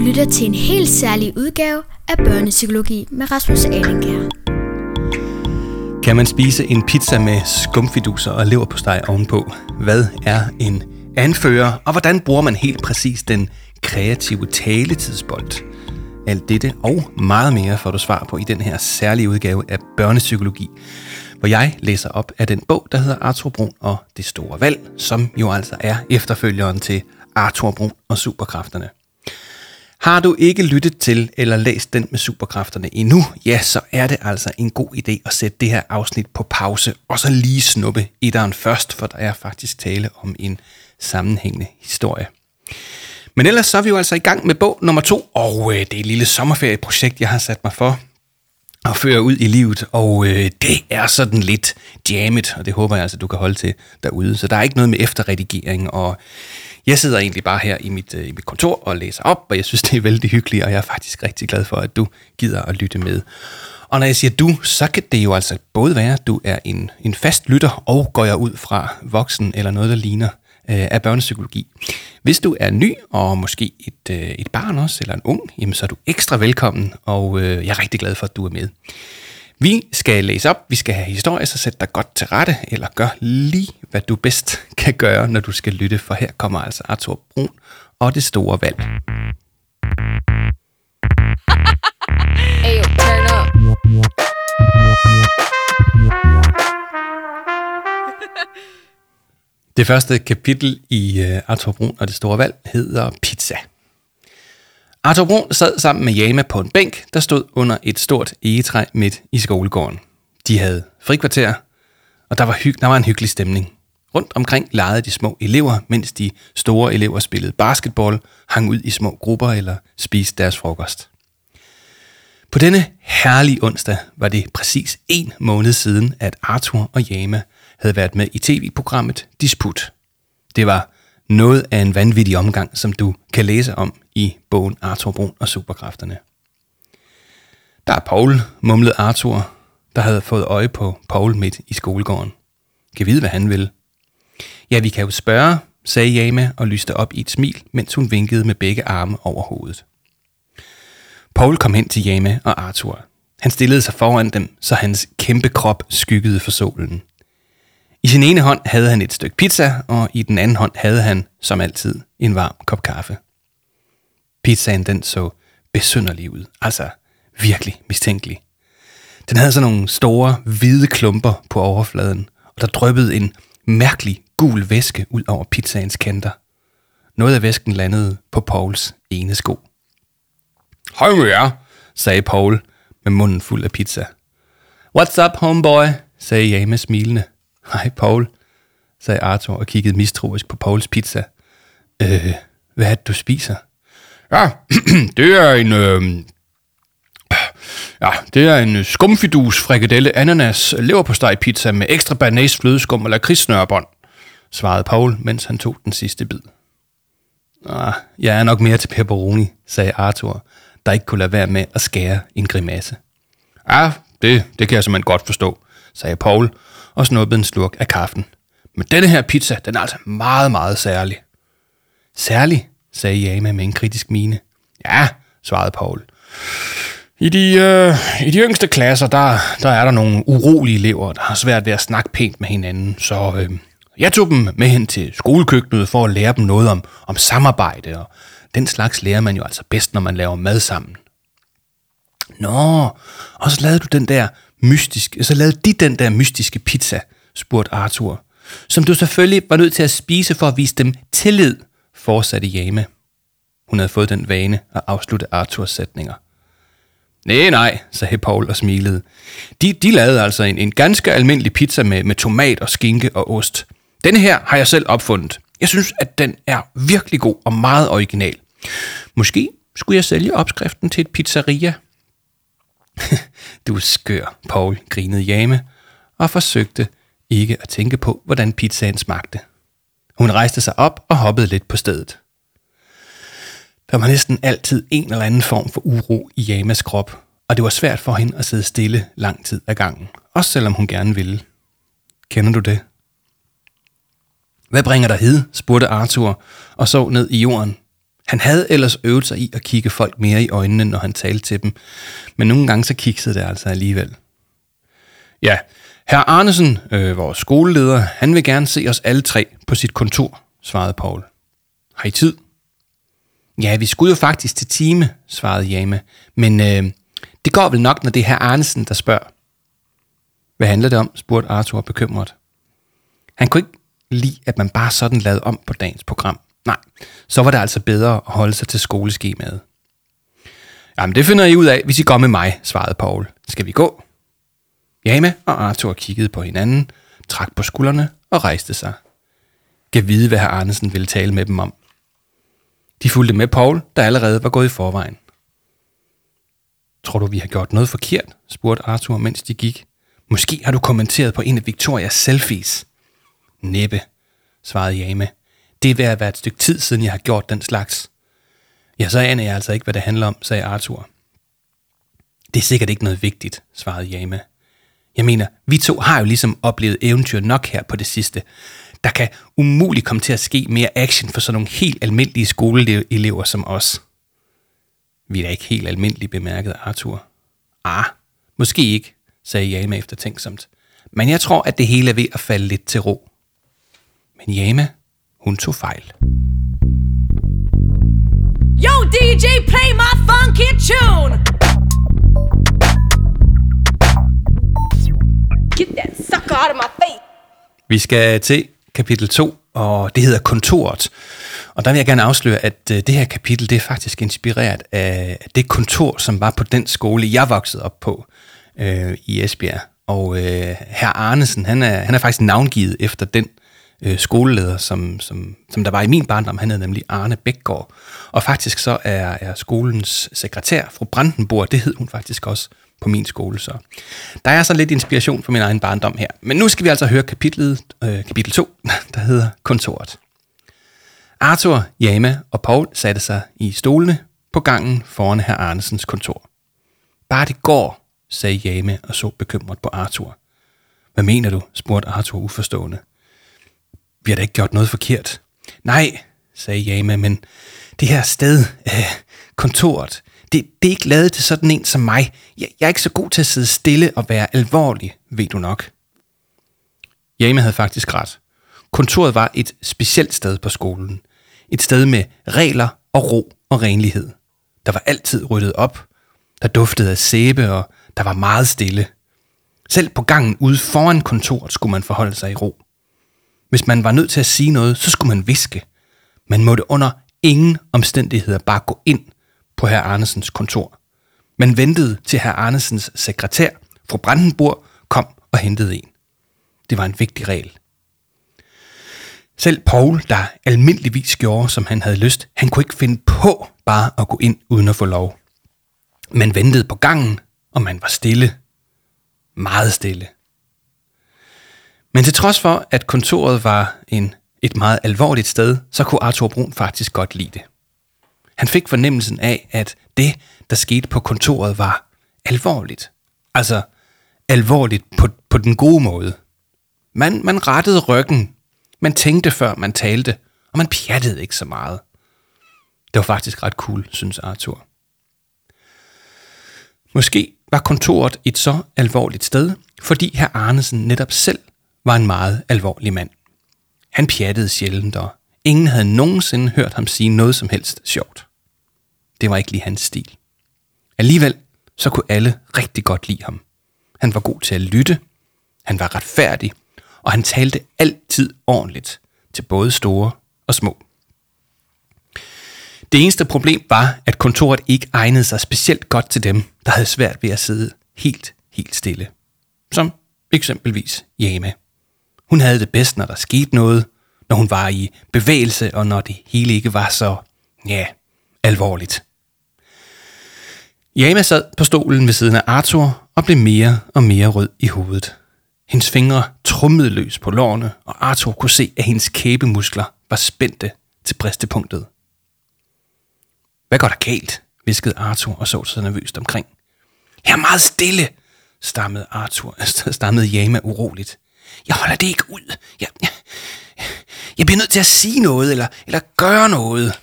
Du lytter til en helt særlig udgave af Børnepsykologi med Rasmus Alenkær. Kan man spise en pizza med skumfiduser og leverpostej ovenpå? Hvad er en anfører, og hvordan bruger man helt præcis den kreative taletidsbold? Alt dette og meget mere får du svar på i den her særlige udgave af Børnepsykologi, hvor jeg læser op af den bog, der hedder Arthur Brun og det store valg, som jo altså er efterfølgeren til Arthur Brun og superkræfterne. Har du ikke lyttet til eller læst den med superkræfterne endnu, ja, så er det altså en god idé at sætte det her afsnit på pause, og så lige snuppe etteren først, for der er faktisk tale om en sammenhængende historie. Men ellers så er vi jo altså i gang med bog nummer to, og øh, det er et lille sommerferieprojekt, jeg har sat mig for at føre ud i livet, og øh, det er sådan lidt jammet, og det håber jeg altså, du kan holde til derude. Så der er ikke noget med efterredigering, og jeg sidder egentlig bare her i mit, øh, i mit kontor og læser op, og jeg synes, det er vældig hyggeligt, og jeg er faktisk rigtig glad for, at du gider at lytte med. Og når jeg siger du, så kan det jo altså både være, at du er en, en fast lytter, og går jeg ud fra voksen eller noget, der ligner øh, af børnepsykologi. Hvis du er ny, og måske et, øh, et barn også, eller en ung, jamen, så er du ekstra velkommen, og øh, jeg er rigtig glad for, at du er med. Vi skal læse op, vi skal have historie, så sæt dig godt til rette, eller gør lige, hvad du bedst kan gøre, når du skal lytte, for her kommer altså Arthur Brun og det store valg. Ayo, turn up. Det første kapitel i uh, Arthur Brun og det store valg hedder Pizza. Arthur Brun sad sammen med Jama på en bænk, der stod under et stort egetræ midt i skolegården. De havde frikvarter, og der var, hyg- der var en hyggelig stemning. Rundt omkring legede de små elever, mens de store elever spillede basketball, hang ud i små grupper eller spiste deres frokost. På denne herlige onsdag var det præcis en måned siden, at Arthur og Jama havde været med i tv-programmet Disput. Det var noget af en vanvittig omgang, som du kan læse om i bogen Arthur Brun og Superkræfterne. Der er Paul, mumlede Arthur, der havde fået øje på Paul midt i skolegården. Kan vide, hvad han vil. Ja, vi kan jo spørge, sagde Jama og lyste op i et smil, mens hun vinkede med begge arme over hovedet. Paul kom hen til Jama og Arthur. Han stillede sig foran dem, så hans kæmpe krop skyggede for solen. I sin ene hånd havde han et stykke pizza, og i den anden hånd havde han, som altid, en varm kop kaffe. Pizzaen den så besynderlig ud, altså virkelig mistænkelig. Den havde sådan nogle store, hvide klumper på overfladen, og der dryppede en mærkelig gul væske ud over pizzaens kanter. Noget af væsken landede på Pauls ene sko. Hej med jer, sagde Paul med munden fuld af pizza. What's up, homeboy, sagde Jame smilende. Hej, Paul, sagde Arthur og kiggede mistroisk på Pauls pizza. Øh, hvad er det, du spiser? Ja, det er en... Øh, ja, det er en skumfidus, frikadelle, ananas, leverpostej pizza med ekstra banæs, flødeskum og lakridssnørbånd, svarede Paul, mens han tog den sidste bid. Ah, jeg er nok mere til pepperoni, sagde Arthur, der ikke kunne lade være med at skære en grimasse. Ja, det, det kan jeg simpelthen godt forstå, sagde Paul og snuppede en slurk af kaffen. Men denne her pizza, den er altså meget, meget særlig. Særlig, sagde Jama med en kritisk mine. Ja, svarede Paul. I de, øh, I de yngste klasser, der, der er der nogle urolige elever, der har svært ved at snakke pænt med hinanden, så øh, jeg tog dem med hen til skolekøkkenet for at lære dem noget om, om samarbejde, og den slags lærer man jo altså bedst, når man laver mad sammen. Nå, og så lavede du den der mystisk. så lavede de den der mystiske pizza, spurgte Arthur, som du selvfølgelig var nødt til at spise for at vise dem tillid, fortsatte Jame. Hun havde fået den vane at afslutte Arthurs sætninger. Nej, nej, sagde Paul og smilede. De, de lavede altså en, en ganske almindelig pizza med, med tomat og skinke og ost. Den her har jeg selv opfundet. Jeg synes, at den er virkelig god og meget original. Måske skulle jeg sælge opskriften til et pizzeria. du er skør, Paul, grinede Jame og forsøgte ikke at tænke på, hvordan pizzaen smagte. Hun rejste sig op og hoppede lidt på stedet. Der var næsten altid en eller anden form for uro i Jamas krop, og det var svært for hende at sidde stille lang tid ad gangen, også selvom hun gerne ville. Kender du det? Hvad bringer dig hed? spurgte Arthur og så ned i jorden. Han havde ellers øvet sig i at kigge folk mere i øjnene, når han talte til dem, men nogle gange så kiksede det altså alligevel. Ja, herr Arnesen, øh, vores skoleleder, han vil gerne se os alle tre på sit kontor, svarede Paul. Har I tid? Ja, vi skulle jo faktisk til time, svarede Jame, men øh, det går vel nok, når det er herr Arnesen, der spørger. Hvad handler det om, spurgte Arthur bekymret. Han kunne ikke lide, at man bare sådan lavede om på dagens program. Nej, så var det altså bedre at holde sig til skoleskemaet. Jamen, det finder I ud af, hvis I går med mig, svarede Paul. Skal vi gå? Jame og Arthur kiggede på hinanden, trak på skuldrene og rejste sig. Gav vide, hvad herr Arnesen ville tale med dem om. De fulgte med Paul, der allerede var gået i forvejen. Tror du, vi har gjort noget forkert? spurgte Arthur, mens de gik. Måske har du kommenteret på en af Victorias selfies. Næppe, svarede Jame. Det er ved at være et stykke tid siden, jeg har gjort den slags. Ja, så aner jeg altså ikke, hvad det handler om, sagde Arthur. Det er sikkert ikke noget vigtigt, svarede Jame. Jeg mener, vi to har jo ligesom oplevet eventyr nok her på det sidste. Der kan umuligt komme til at ske mere action for sådan nogle helt almindelige skoleelever som os. Vi er da ikke helt almindelige, bemærkede Arthur. Ah, måske ikke, sagde Jama eftertænksomt. Men jeg tror, at det hele er ved at falde lidt til ro. Men Jama, hun tog fejl. Yo, DJ, play my funky tune! Get that sucker out of my face! Vi skal til kapitel 2, og det hedder Kontoret. Og der vil jeg gerne afsløre, at øh, det her kapitel det er faktisk inspireret af det kontor, som var på den skole, jeg voksede op på øh, i Esbjerg. Og øh, herr Arnesen, han er, han er faktisk navngivet efter den øh, skoleleder, som, som, som der var i min barndom. Han hed nemlig Arne Bækgaard. Og faktisk så er, er skolens sekretær, fru Brandenborg, det hed hun faktisk også på min skole. Så der er så lidt inspiration for min egen barndom her. Men nu skal vi altså høre kapitlet, øh, kapitel 2, der hedder Kontoret. Arthur, Jama og Paul satte sig i stolene på gangen foran herr Arnesens kontor. Bare det går, sagde Jame og så bekymret på Arthur. Hvad mener du? spurgte Arthur uforstående. Vi har da ikke gjort noget forkert. Nej, sagde Jama, men det her sted, øh, kontoret, det, det er ikke lavet til sådan en som mig. Jeg, jeg er ikke så god til at sidde stille og være alvorlig, ved du nok. Jama havde faktisk ret. Kontoret var et specielt sted på skolen. Et sted med regler og ro og renlighed. Der var altid ryddet op. Der duftede af sæbe, og der var meget stille. Selv på gangen ude foran kontoret skulle man forholde sig i ro. Hvis man var nødt til at sige noget, så skulle man viske. Man måtte under ingen omstændigheder bare gå ind på herr Arnesens kontor. Man ventede til herr Arnesens sekretær, fru Brandenburg, kom og hentede en. Det var en vigtig regel. Selv Paul, der almindeligvis gjorde, som han havde lyst, han kunne ikke finde på bare at gå ind uden at få lov. Man ventede på gangen, og man var stille. Meget stille. Men til trods for, at kontoret var en, et meget alvorligt sted, så kunne Arthur Brun faktisk godt lide det. Han fik fornemmelsen af, at det, der skete på kontoret, var alvorligt. Altså alvorligt på, på den gode måde. Man, man rettede ryggen, man tænkte før man talte, og man pjattede ikke så meget. Det var faktisk ret cool, synes Arthur. Måske var kontoret et så alvorligt sted, fordi herr Arnesen netop selv var en meget alvorlig mand. Han pjattede sjældent, og ingen havde nogensinde hørt ham sige noget som helst sjovt. Det var ikke lige hans stil. Alligevel så kunne alle rigtig godt lide ham. Han var god til at lytte, han var retfærdig, og han talte altid ordentligt til både store og små. Det eneste problem var, at kontoret ikke egnede sig specielt godt til dem, der havde svært ved at sidde helt, helt stille. Som eksempelvis Jame. Hun havde det bedst, når der skete noget, når hun var i bevægelse, og når det hele ikke var så, ja, alvorligt. Jama sad på stolen ved siden af Arthur og blev mere og mere rød i hovedet. Hendes fingre trummede løs på lårene, og Arthur kunne se, at hendes kæbemuskler var spændte til bristepunktet. Hvad går der galt? viskede Arthur og så sig nervøst omkring. Jeg er meget stille, stammede Arthur, stammede Jama uroligt. Jeg holder det ikke ud. Jeg, jeg, jeg bliver nødt til at sige noget, eller, eller gøre noget.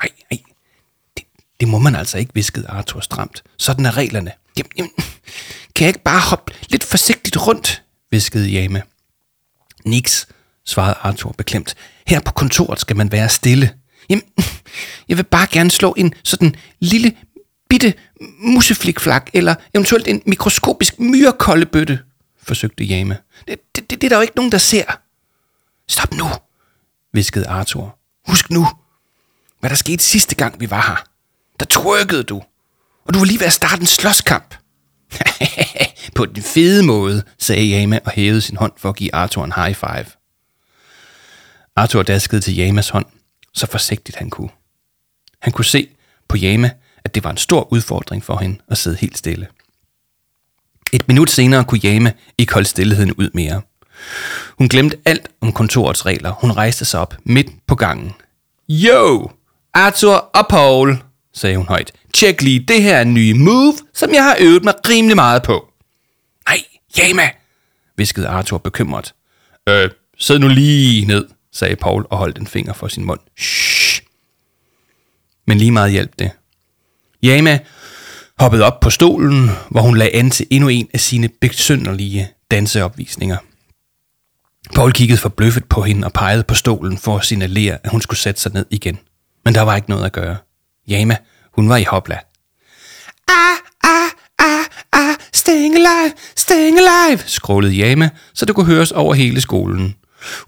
Ej, ej, det, det må man altså ikke, viskede Arthur stramt. Sådan er reglerne. Jamen, jamen, kan jeg ikke bare hoppe lidt forsigtigt rundt, viskede Jame. Niks, svarede Arthur beklemt. Her på kontoret skal man være stille. Jamen, jeg vil bare gerne slå en sådan lille, bitte museflikflak, eller eventuelt en mikroskopisk myrekoldebøtte, forsøgte Jame. Det, det, det, det er der jo ikke nogen, der ser. Stop nu, viskede Arthur. Husk nu, hvad der skete sidste gang, vi var her. Der trykkede du, og du var lige ved at starte en slåskamp. på den fede måde, sagde Jame og hævede sin hånd for at give Arthur en high five. Arthur daskede til Jamas hånd, så forsigtigt han kunne. Han kunne se på Jama, at det var en stor udfordring for hende at sidde helt stille. Et minut senere kunne Jama ikke holde stillheden ud mere. Hun glemte alt om kontorets regler. Hun rejste sig op midt på gangen. Yo, Arthur og Paul, sagde hun højt. Tjek lige det her nye move, som jeg har øvet mig rimelig meget på. Nej, Jama, viskede Arthur bekymret. Øh, sid nu lige ned, sagde Paul og holdt en finger for sin mund. Shh. Men lige meget hjalp det. Jama hoppede op på stolen, hvor hun lagde an til endnu en af sine besynderlige danseopvisninger. Paul kiggede forbløffet på hende og pegede på stolen for at signalere, at hun skulle sætte sig ned igen. Men der var ikke noget at gøre. Jama, hun var i hopla. Ah, ah, ah, ah, staying alive, staying alive, skrålede Jama, så det kunne høres over hele skolen.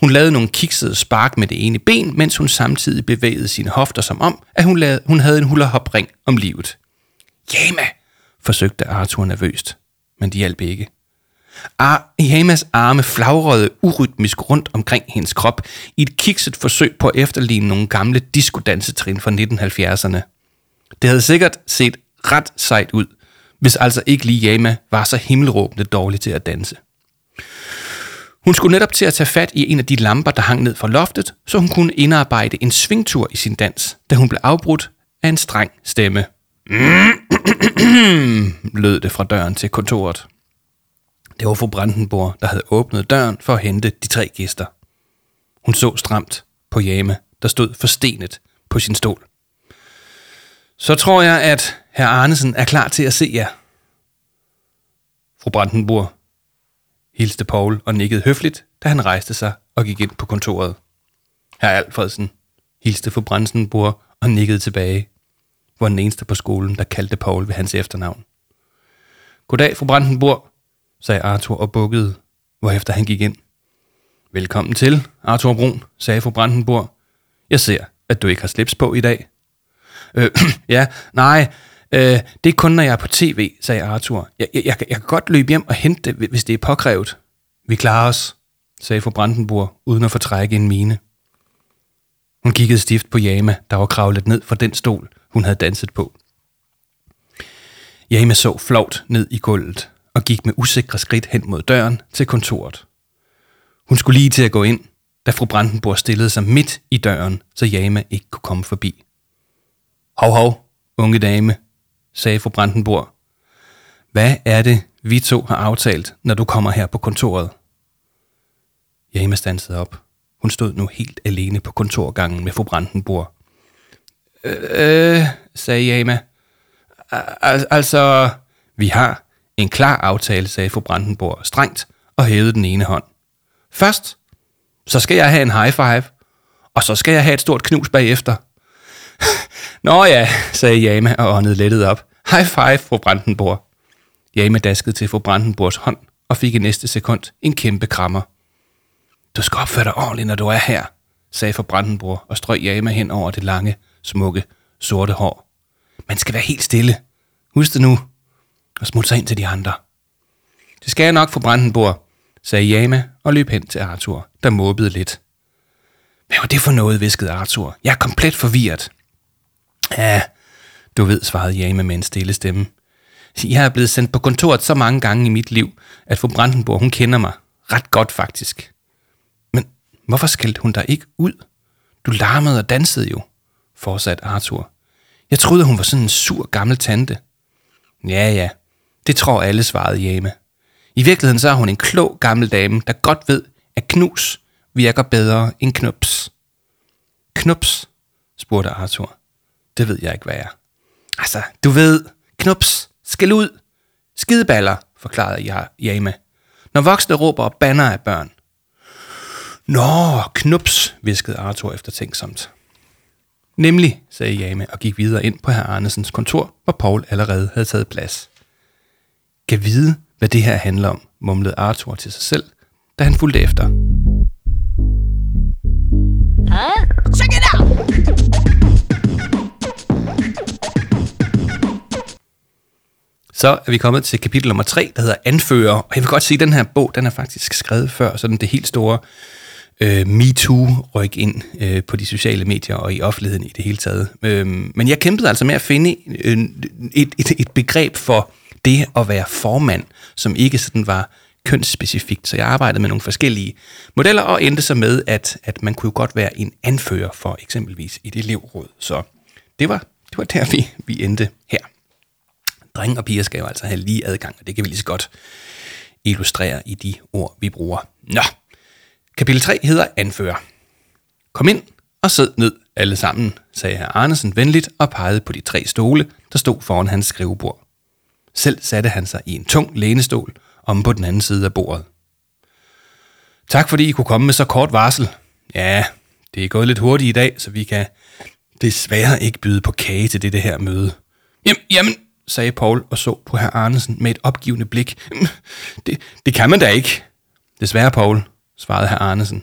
Hun lavede nogle kiksede spark med det ene ben, mens hun samtidig bevægede sine hofter som om, at hun, lavede, hun havde en hulahop-ring om livet. Jama, forsøgte Arthur nervøst, men det hjalp ikke. Ah, Ar Jamas arme flagrede urytmisk rundt omkring hendes krop i et kikset forsøg på at efterligne nogle gamle diskodansetrin fra 1970'erne. Det havde sikkert set ret sejt ud, hvis altså ikke lige Jama var så himmelråbende dårlig til at danse. Hun skulle netop til at tage fat i en af de lamper, der hang ned fra loftet, så hun kunne indarbejde en svingtur i sin dans, da hun blev afbrudt af en streng stemme. Mm, lød det fra døren til kontoret. Det var fru Brandenborg, der havde åbnet døren for at hente de tre gæster. Hun så stramt på Jame, der stod forstenet på sin stol. Så tror jeg, at herr Arnesen er klar til at se jer. Fru Brandenburg hilste Paul og nikkede høfligt, da han rejste sig og gik ind på kontoret. Herr Alfredsen hilste fru Brandenburg og nikkede tilbage, var den eneste på skolen, der kaldte Paul ved hans efternavn. Goddag, fru Brandenburg, sagde Arthur og bukkede, hvorefter han gik ind. Velkommen til, Arthur Brun, sagde fru Brandenburg. Jeg ser, at du ikke har slips på i dag. Øh, ja, nej, øh, det er kun, når jeg er på tv, sagde Arthur. Jeg, jeg, jeg, jeg kan godt løbe hjem og hente det, hvis det er påkrævet. Vi klarer os, sagde fru Brandenburg, uden at fortrække en mine. Hun kiggede stift på Jama, der var kravlet ned fra den stol, hun havde danset på. Jama så flovt ned i gulvet og gik med usikre skridt hen mod døren til kontoret. Hun skulle lige til at gå ind, da fru Brandenborg stillede sig midt i døren, så Jama ikke kunne komme forbi. Hov, hov, unge dame, sagde fru Brandenborg. Hvad er det, vi to har aftalt, når du kommer her på kontoret? Jama stansede op. Hun stod nu helt alene på kontorgangen med fru Brandenborg. Øh, øh, sagde Jama. Al- altså, vi har en klar aftale, sagde fru Brandenborg strengt og hævede den ene hånd. Først, så skal jeg have en high five, og så skal jeg have et stort knus bagefter. Nå ja, sagde Jama og åndede lettet op. High five, fru Brandenborg. Jama daskede til fru Brandenborgs hånd og fik i næste sekund en kæmpe krammer. Du skal opføre dig ordentligt, når du er her, sagde fru Brandenborg og strøg Jama hen over det lange, smukke, sorte hår. Man skal være helt stille. Husk det nu. Og smut sig ind til de andre. Det skal jeg nok for Brandenborg, sagde Jama og løb hen til Arthur, der måbede lidt. Hvad var det for noget, viskede Arthur. Jeg er komplet forvirret. Ja, du ved, svarede Jama med en stille stemme. Jeg er blevet sendt på kontoret så mange gange i mit liv, at fru Brandenborg, hun kender mig. Ret godt, faktisk. Men hvorfor skældte hun dig ikke ud? Du larmede og dansede jo, fortsatte Arthur. Jeg troede, hun var sådan en sur gammel tante. Ja, ja, det tror alle, svarede Jame. I virkeligheden så er hun en klog gammel dame, der godt ved, at knus virker bedre end knups. Knups? spurgte Arthur. det ved jeg ikke, hvad er. Altså, du ved, knups, skal ud, skideballer, forklarede jeg Jame. Når voksne råber og banner af børn. Nå, knups, viskede Arthur eftertænksomt. Nemlig, sagde Jame og gik videre ind på herr Arnesens kontor, hvor Paul allerede havde taget plads. Kan vide, hvad det her handler om, mumlede Arthur til sig selv, da han fulgte efter. Check it out! Så er vi kommet til kapitel nummer 3, der hedder Anfører. Og jeg vil godt sige, at den her bog, den er faktisk skrevet før, sådan det helt store øh, MeToo-ryk ind øh, på de sociale medier og i offentligheden i det hele taget. Øh, men jeg kæmpede altså med at finde øh, et, et, et begreb for det at være formand, som ikke sådan var kønsspecifikt. Så jeg arbejdede med nogle forskellige modeller og endte så med, at, at man kunne jo godt være en anfører for eksempelvis et elevråd. Så det var, det var der, vi, vi endte her. Drenge og piger skal jo altså have lige adgang, og det kan vi lige så godt illustrere i de ord, vi bruger. Nå, kapitel 3 hedder Anfører. Kom ind og sid ned alle sammen, sagde herr Arnesen venligt og pegede på de tre stole, der stod foran hans skrivebord. Selv satte han sig i en tung lænestol om på den anden side af bordet. Tak fordi I kunne komme med så kort varsel. Ja, det er gået lidt hurtigt i dag, så vi kan desværre ikke byde på kage til dette her møde. Jamen, jamen sagde Paul og så på herr Arnesen med et opgivende blik. Det, det kan man da ikke. Desværre, Paul, svarede herr Arnesen.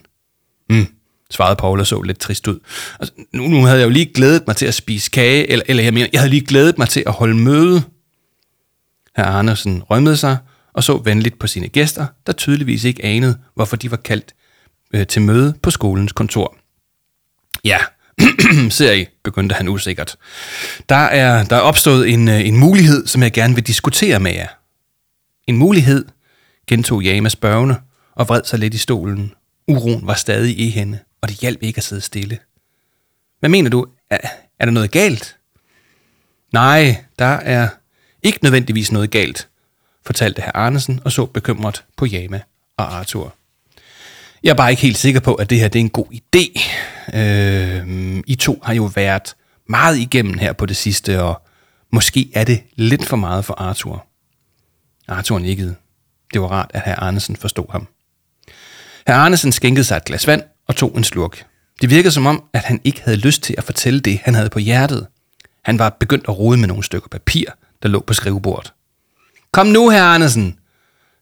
Mm, svarede Paul og så lidt trist ud. Altså, nu, nu havde jeg jo lige glædet mig til at spise kage, eller, eller jeg mener, jeg havde lige glædet mig til at holde møde. Herr Arnesen rømmede sig og så venligt på sine gæster, der tydeligvis ikke anede, hvorfor de var kaldt øh, til møde på skolens kontor. Ja, ser I, begyndte han usikkert. Der er, der er opstået en, øh, en mulighed, som jeg gerne vil diskutere med jer. En mulighed, gentog Jama spørgende og vred sig lidt i stolen. Uroen var stadig i hende, og det hjalp ikke at sidde stille. Hvad mener du? Er, er der noget galt? Nej, der er ikke nødvendigvis noget galt, fortalte herr Arnesen og så bekymret på Jama og Arthur. Jeg er bare ikke helt sikker på, at det her det er en god idé. Øh, I to har jo været meget igennem her på det sidste, og måske er det lidt for meget for Arthur. Arthur nikkede. Det var rart, at herr Arnesen forstod ham. Herr Arnesen skænkede sig et glas vand og tog en slurk. Det virkede som om, at han ikke havde lyst til at fortælle det, han havde på hjertet. Han var begyndt at rode med nogle stykker papir, der lå på skrivebordet. Kom nu, herr Arnesen,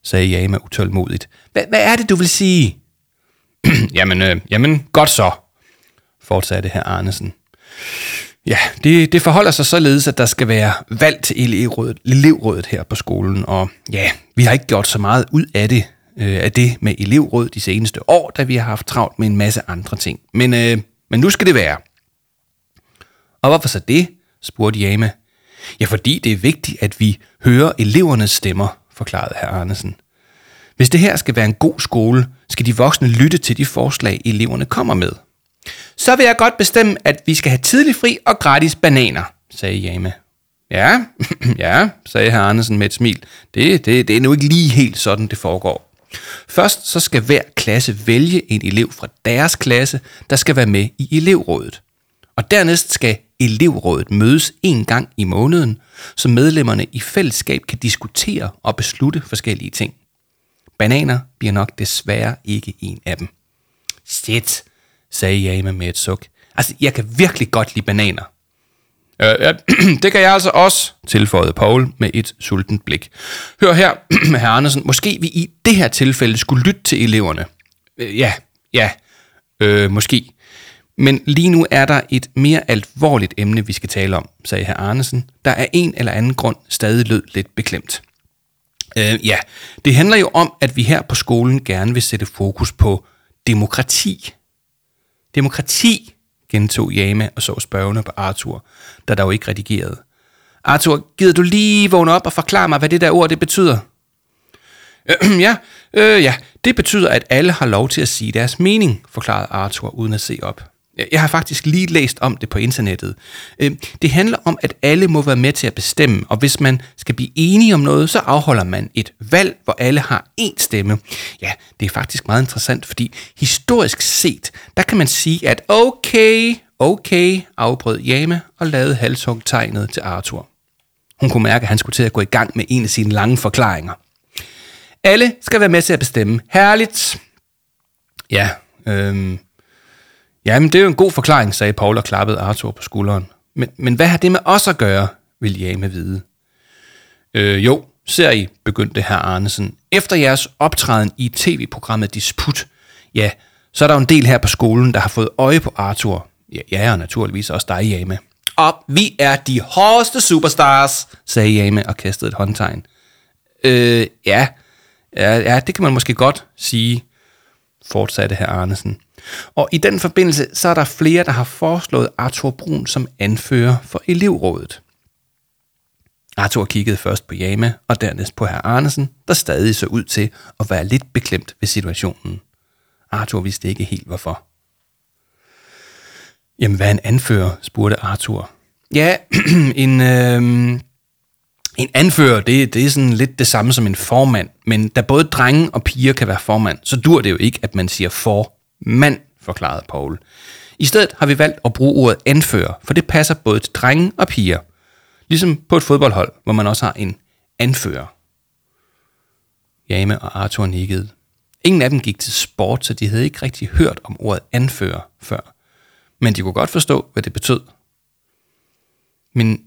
sagde Jama utålmodigt. Hvad er det, du vil sige? jamen, øh, jamen, godt så, fortsatte herr Arnesen. Ja, det, det forholder sig således, at der skal være valg til elevrådet, elevrådet her på skolen, og ja, vi har ikke gjort så meget ud af det, øh, af det med elevråd de seneste år, da vi har haft travlt med en masse andre ting. Men, øh, men nu skal det være. Og hvorfor så det? spurgte Jama. Ja, fordi det er vigtigt, at vi hører elevernes stemmer, forklarede herr Arnesen. Hvis det her skal være en god skole, skal de voksne lytte til de forslag, eleverne kommer med. Så vil jeg godt bestemme, at vi skal have tidlig fri og gratis bananer, sagde Jame. Ja, ja, sagde herr Andersen med et smil. Det, det, det er nu ikke lige helt sådan, det foregår. Først så skal hver klasse vælge en elev fra deres klasse, der skal være med i elevrådet. Og dernæst skal elevrådet mødes en gang i måneden, så medlemmerne i fællesskab kan diskutere og beslutte forskellige ting. Bananer bliver nok desværre ikke en af dem. Shit, sagde Jama med et suk. Altså, jeg kan virkelig godt lide bananer. Øh, ja, det kan jeg altså også, tilføjede Paul med et sultent blik. Hør her, herr Andersen, måske vi i det her tilfælde skulle lytte til eleverne. Øh, ja, ja, øh, måske. Men lige nu er der et mere alvorligt emne, vi skal tale om, sagde herr Arnesen, der af en eller anden grund stadig lød lidt beklemt. Øh, ja, det handler jo om, at vi her på skolen gerne vil sætte fokus på demokrati. Demokrati, gentog Jama og så spørgende på Arthur, der dog ikke redigerede. Arthur, gider du lige vågne op og forklare mig, hvad det der ord det betyder? Øh, ja, øh, ja, det betyder, at alle har lov til at sige deres mening, forklarede Arthur uden at se op. Øh, jeg har faktisk lige læst om det på internettet. Øh, det handler om, at alle må være med til at bestemme, og hvis man skal blive enige om noget, så afholder man et valg, hvor alle har én stemme. Ja, det er faktisk meget interessant, fordi historisk set, der kan man sige, at okay, okay, afbrød Jame og lavede halshugtegnet til Arthur. Hun kunne mærke, at han skulle til at gå i gang med en af sine lange forklaringer. Alle skal være med til at bestemme. Herligt. Ja, øhm, Jamen, det er jo en god forklaring, sagde Paul og klappede Arthur på skulderen. Men, men hvad har det med os at gøre, vil Jame vide. Øh, jo, ser I, begyndte herr Arnesen. Efter jeres optræden i tv-programmet Disput, ja, så er der jo en del her på skolen, der har fået øje på Arthur. Ja, ja og naturligvis også dig, Jame. Og vi er de hårdeste superstars, sagde Jame og kastede et håndtegn. Øh, ja, ja, ja, det kan man måske godt sige, fortsatte herr Arnesen. Og i den forbindelse, så er der flere, der har foreslået Arthur Brun som anfører for elevrådet. Arthur kiggede først på Jama og dernæst på herr Arnesen, der stadig så ud til at være lidt beklemt ved situationen. Arthur vidste ikke helt hvorfor. Jamen, hvad er en anfører? spurgte Arthur. Ja, en, øh, en anfører, det, det er sådan lidt det samme som en formand, men da både drenge og piger kan være formand, så dur det jo ikke, at man siger formand, forklarede Paul. I stedet har vi valgt at bruge ordet anfører, for det passer både til drenge og piger. Ligesom på et fodboldhold, hvor man også har en anfører. Jame og Arthur nikkede. Ingen af dem gik til sport, så de havde ikke rigtig hørt om ordet anfører før. Men de kunne godt forstå, hvad det betød. Men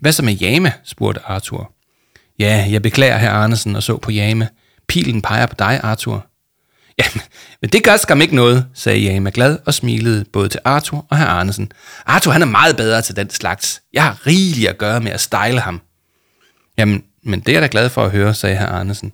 hvad så med Jame, spurgte Arthur. Ja, jeg beklager herr Arnesen og så på Jame. Pilen peger på dig, Arthur. Ja, men det gør skam ikke noget, sagde Jame glad og smilede både til Arthur og herr Arnesen. Arthur han er meget bedre til den slags. Jeg har rigeligt at gøre med at style ham. Jamen, men det er jeg da glad for at høre, sagde herr Arnesen.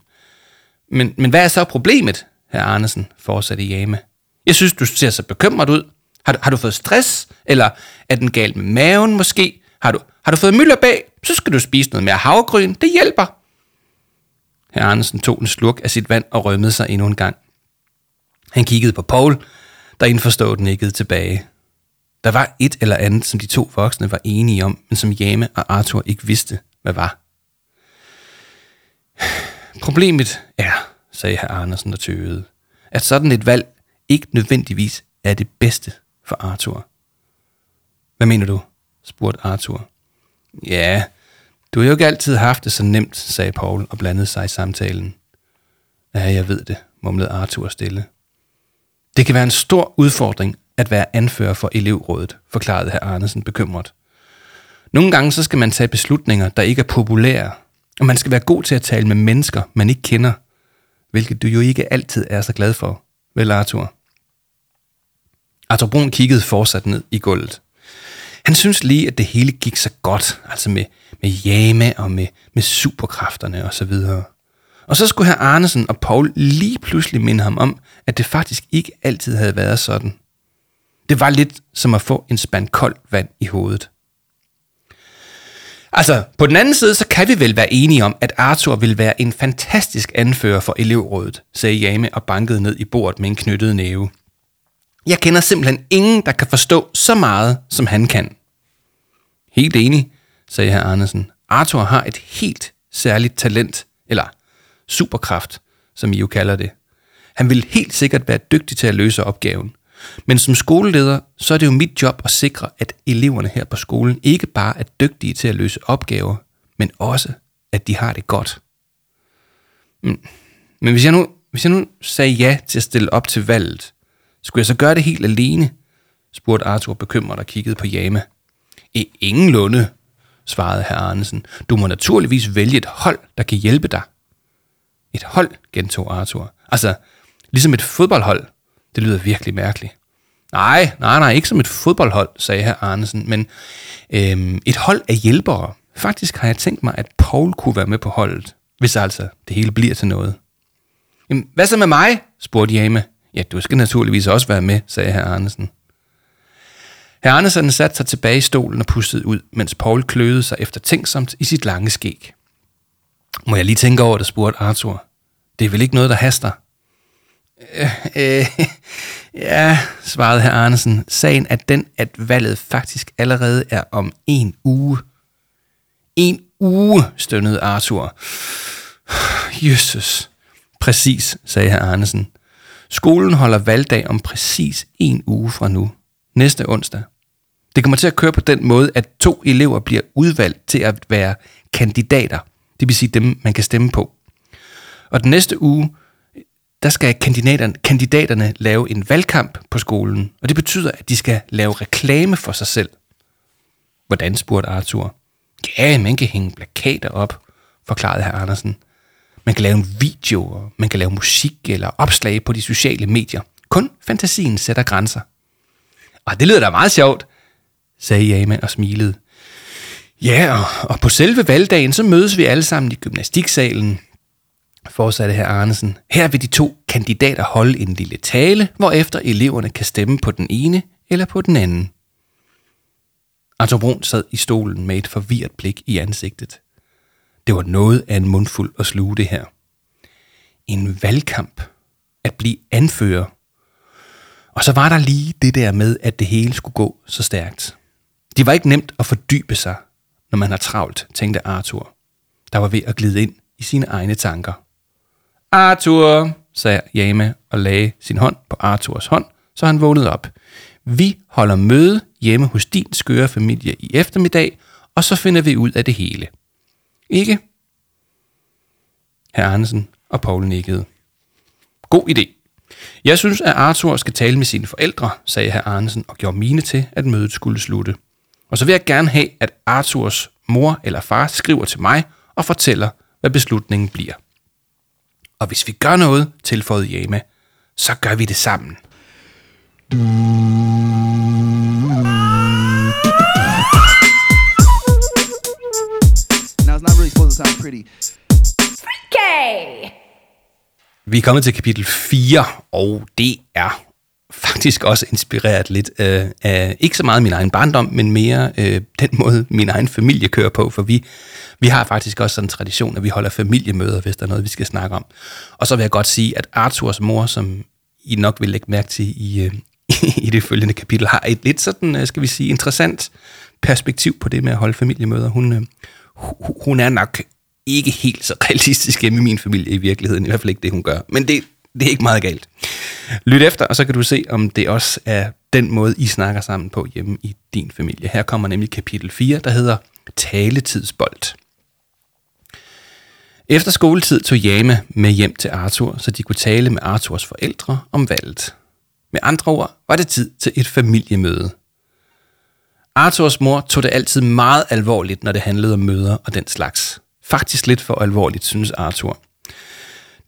Men, men hvad er så problemet, herr Arnesen, fortsatte Jame. Jeg synes, du ser så bekymret ud. Har du, har du fået stress? Eller er den galt med maven måske? Har du, har du fået mylder bag? Så skal du spise noget mere havgryn. Det hjælper. Herr Andersen tog en slurk af sit vand og rømmede sig endnu en gang. Han kiggede på Paul, der indforstået nikkede tilbage. Der var et eller andet, som de to voksne var enige om, men som Jame og Arthur ikke vidste, hvad var. Problemet er, sagde herr Andersen og tøvede, at sådan et valg ikke nødvendigvis er det bedste for Arthur. Hvad mener du? Spurgte Arthur. Ja, du har jo ikke altid haft det så nemt, sagde Paul og blandede sig i samtalen. Ja, jeg ved det, mumlede Arthur stille. Det kan være en stor udfordring at være anfører for elevrådet, forklarede herr Arnesen bekymret. Nogle gange så skal man tage beslutninger, der ikke er populære, og man skal være god til at tale med mennesker, man ikke kender, hvilket du jo ikke altid er så glad for, vel Arthur? Arthur Brun kiggede fortsat ned i gulvet. Han synes lige, at det hele gik så godt, altså med, med jame og med, med superkræfterne og så videre. Og så skulle herr Arnesen og Paul lige pludselig minde ham om, at det faktisk ikke altid havde været sådan. Det var lidt som at få en spand koldt vand i hovedet. Altså, på den anden side, så kan vi vel være enige om, at Arthur vil være en fantastisk anfører for elevrådet, sagde Jame og bankede ned i bordet med en knyttet næve. Jeg kender simpelthen ingen, der kan forstå så meget, som han kan. Helt enig, sagde herr Andersen. Arthur har et helt særligt talent, eller superkraft, som I jo kalder det. Han vil helt sikkert være dygtig til at løse opgaven. Men som skoleleder, så er det jo mit job at sikre, at eleverne her på skolen ikke bare er dygtige til at løse opgaver, men også, at de har det godt. Men, men hvis, jeg nu, hvis jeg nu sagde ja til at stille op til valget, skulle jeg så gøre det helt alene? spurgte Arthur bekymret og kiggede på Jama. E, I ingen lunde, svarede herr Arnesen. Du må naturligvis vælge et hold, der kan hjælpe dig. Et hold, gentog Arthur. Altså, ligesom et fodboldhold. Det lyder virkelig mærkeligt. Nej, nej, nej, ikke som et fodboldhold, sagde herr Arnesen, men øhm, et hold af hjælpere. Faktisk har jeg tænkt mig, at Paul kunne være med på holdet, hvis altså det hele bliver til noget. Jamen, hvad så med mig? spurgte Jame. Ja, du skal naturligvis også være med, sagde herr Arnesen. Herr Arnesen satte sig tilbage i stolen og pustede ud, mens Paul kløede sig efter tænksomt i sit lange skæg. Må jeg lige tænke over det, spurgte Arthur. Det er vel ikke noget, der haster? Øh, øh, Ja, svarede herr Arnesen. Sagen er den, at valget faktisk allerede er om en uge. En uge, stønnede Arthur. Jesus. Præcis, sagde herr Arnesen. Skolen holder valgdag om præcis en uge fra nu. Næste onsdag. Det kommer til at køre på den måde, at to elever bliver udvalgt til at være kandidater. Det vil sige dem, man kan stemme på. Og den næste uge, der skal kandidaterne, kandidaterne lave en valgkamp på skolen, og det betyder, at de skal lave reklame for sig selv. Hvordan, spurgte Arthur. Ja, man kan hænge plakater op, forklarede herr Andersen. Man kan lave en video, og man kan lave musik eller opslag på de sociale medier. Kun fantasien sætter grænser. Og det lyder da meget sjovt, sagde Jama og smilede. Ja, og, og på selve valgdagen, så mødes vi alle sammen i gymnastiksalen, fortsatte herr Arnesen. Her vil de to kandidater holde en lille tale, hvorefter eleverne kan stemme på den ene eller på den anden. Arthur Brun sad i stolen med et forvirret blik i ansigtet. Det var noget af en mundfuld at sluge det her. En valgkamp. At blive anfører. Og så var der lige det der med, at det hele skulle gå så stærkt. Det var ikke nemt at fordybe sig, når man har travlt, tænkte Arthur, der var ved at glide ind i sine egne tanker. Arthur, sagde Jame og lagde sin hånd på Arthurs hånd, så han vågnede op. Vi holder møde hjemme hos din skøre familie i eftermiddag, og så finder vi ud af det hele. Ikke? Herr Andersen og Paul nikkede. God idé. Jeg synes, at Arthur skal tale med sine forældre, sagde herr Arnesen og gjorde mine til, at mødet skulle slutte. Og så vil jeg gerne have, at Arthurs mor eller far skriver til mig og fortæller, hvad beslutningen bliver. Og hvis vi gør noget, tilføjede Jama, så gør vi det sammen. Now pretty. Okay. Vi er kommet til kapitel 4, og det er faktisk også inspireret lidt øh, af, ikke så meget min egen barndom, men mere øh, den måde, min egen familie kører på, for vi, vi har faktisk også sådan en tradition, at vi holder familiemøder, hvis der er noget, vi skal snakke om. Og så vil jeg godt sige, at Arthurs mor, som I nok vil lægge mærke til i, øh, i det følgende kapitel, har et lidt sådan, øh, skal vi sige, interessant perspektiv på det med at holde familiemøder. Hun, øh, hun er nok ikke helt så realistisk hjemme i min familie i virkeligheden, i hvert fald ikke det, hun gør. Men det, det er ikke meget galt. Lyt efter, og så kan du se, om det også er den måde, I snakker sammen på hjemme i din familie. Her kommer nemlig kapitel 4, der hedder Taletidsbold. Efter skoletid tog Jame med hjem til Arthur, så de kunne tale med Arthurs forældre om valget. Med andre ord var det tid til et familiemøde. Arthurs mor tog det altid meget alvorligt, når det handlede om møder og den slags. Faktisk lidt for alvorligt, synes Arthur.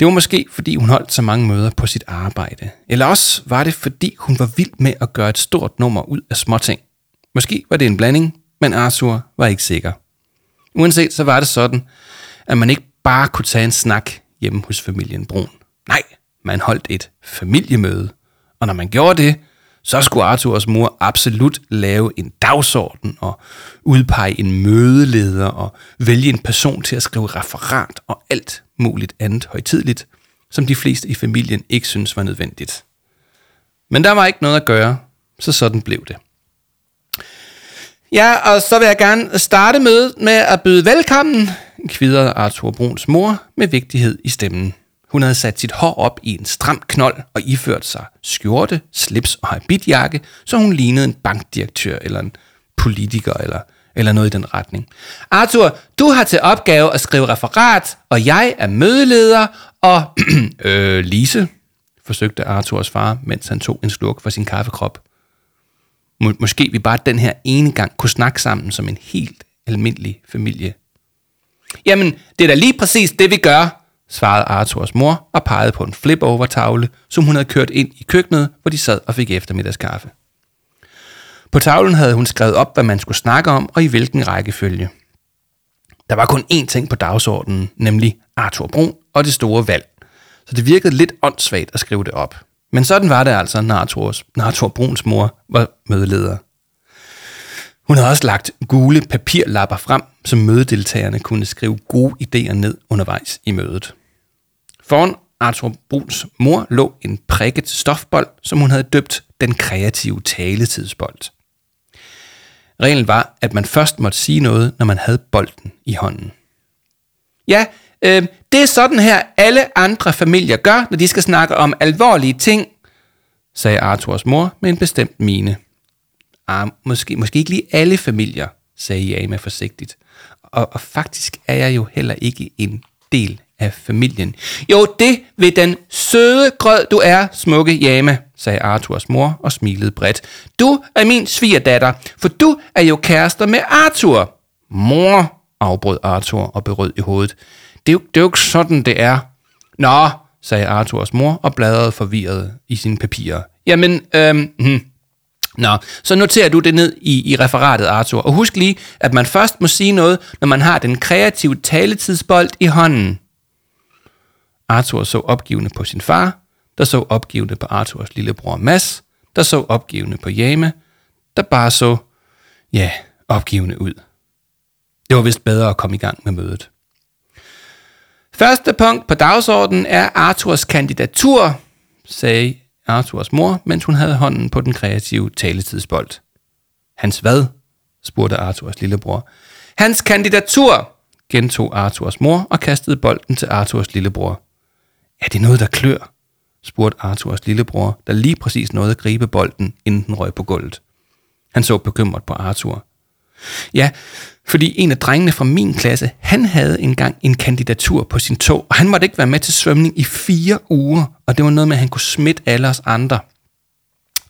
Det var måske, fordi hun holdt så mange møder på sit arbejde. Eller også var det, fordi hun var vild med at gøre et stort nummer ud af småting. Måske var det en blanding, men Arthur var ikke sikker. Uanset så var det sådan, at man ikke bare kunne tage en snak hjemme hos familien Brun. Nej, man holdt et familiemøde. Og når man gjorde det, så skulle Arthurs mor absolut lave en dagsorden og udpege en mødeleder og vælge en person til at skrive referat og alt muligt andet højtidligt, som de fleste i familien ikke synes var nødvendigt. Men der var ikke noget at gøre, så sådan blev det. Ja, og så vil jeg gerne starte mødet med at byde velkommen, kvidrede Arthur Bruns mor med vigtighed i stemmen. Hun havde sat sit hår op i en stram knold og iført sig skjorte, slips og habitjakke, så hun lignede en bankdirektør eller en politiker eller, eller noget i den retning. Arthur, du har til opgave at skrive referat, og jeg er mødeleder, og øh, Lise, forsøgte Arthurs far, mens han tog en slurk fra sin kaffekrop. Må, måske vi bare den her ene gang kunne snakke sammen som en helt almindelig familie. Jamen, det er da lige præcis det, vi gør, svarede Arthurs mor og pegede på en flip-over-tavle, som hun havde kørt ind i køkkenet, hvor de sad og fik eftermiddagskaffe. På tavlen havde hun skrevet op, hvad man skulle snakke om og i hvilken rækkefølge. Der var kun én ting på dagsordenen, nemlig Arthur Brun og det store valg. Så det virkede lidt åndssvagt at skrive det op. Men sådan var det altså, når Arthurs, når Arthur Bruns mor var mødeleder. Hun havde også lagt gule papirlapper frem, så mødedeltagerne kunne skrive gode idéer ned undervejs i mødet. Foran Arthur Bruns mor lå en prikket stofbold, som hun havde døbt den kreative taletidsbold. Reglen var, at man først måtte sige noget, når man havde bolden i hånden. Ja, øh, det er sådan her, alle andre familier gør, når de skal snakke om alvorlige ting, sagde Arthurs mor med en bestemt mine. Ah, måske, måske ikke lige alle familier, sagde Jama forsigtigt. Og, og faktisk er jeg jo heller ikke en del af familien. Jo, det ved den søde grød, du er, smukke Jama, sagde Arthurs mor og smilede bredt. Du er min svigerdatter, for du er jo kærester med Arthur. Mor, afbrød Arthur og berød i hovedet. Det er, jo, det er jo ikke sådan, det er. Nå, sagde Arthurs mor og bladrede forvirret i sine papirer. Jamen, øhm, hmm. Nå, så noterer du det ned i, i referatet, Arthur. Og husk lige, at man først må sige noget, når man har den kreative taletidsbold i hånden. Arthur så opgivende på sin far, der så opgivende på Arthurs lillebror Mads, der så opgivende på Jame, der bare så, ja, opgivende ud. Det var vist bedre at komme i gang med mødet. Første punkt på dagsordenen er Arthurs kandidatur, sagde Arthurs mor, mens hun havde hånden på den kreative taletidsbold. Hans hvad? spurgte Arthurs lillebror. Hans kandidatur, gentog Arthurs mor og kastede bolden til Arthurs lillebror. Er det noget, der klør? spurgte Arthurs lillebror, der lige præcis nåede at gribe bolden, inden den røg på gulvet. Han så bekymret på Arthur. Ja, fordi en af drengene fra min klasse, han havde engang en kandidatur på sin tog, og han måtte ikke være med til svømning i fire uger, og det var noget med, at han kunne smitte alle os andre.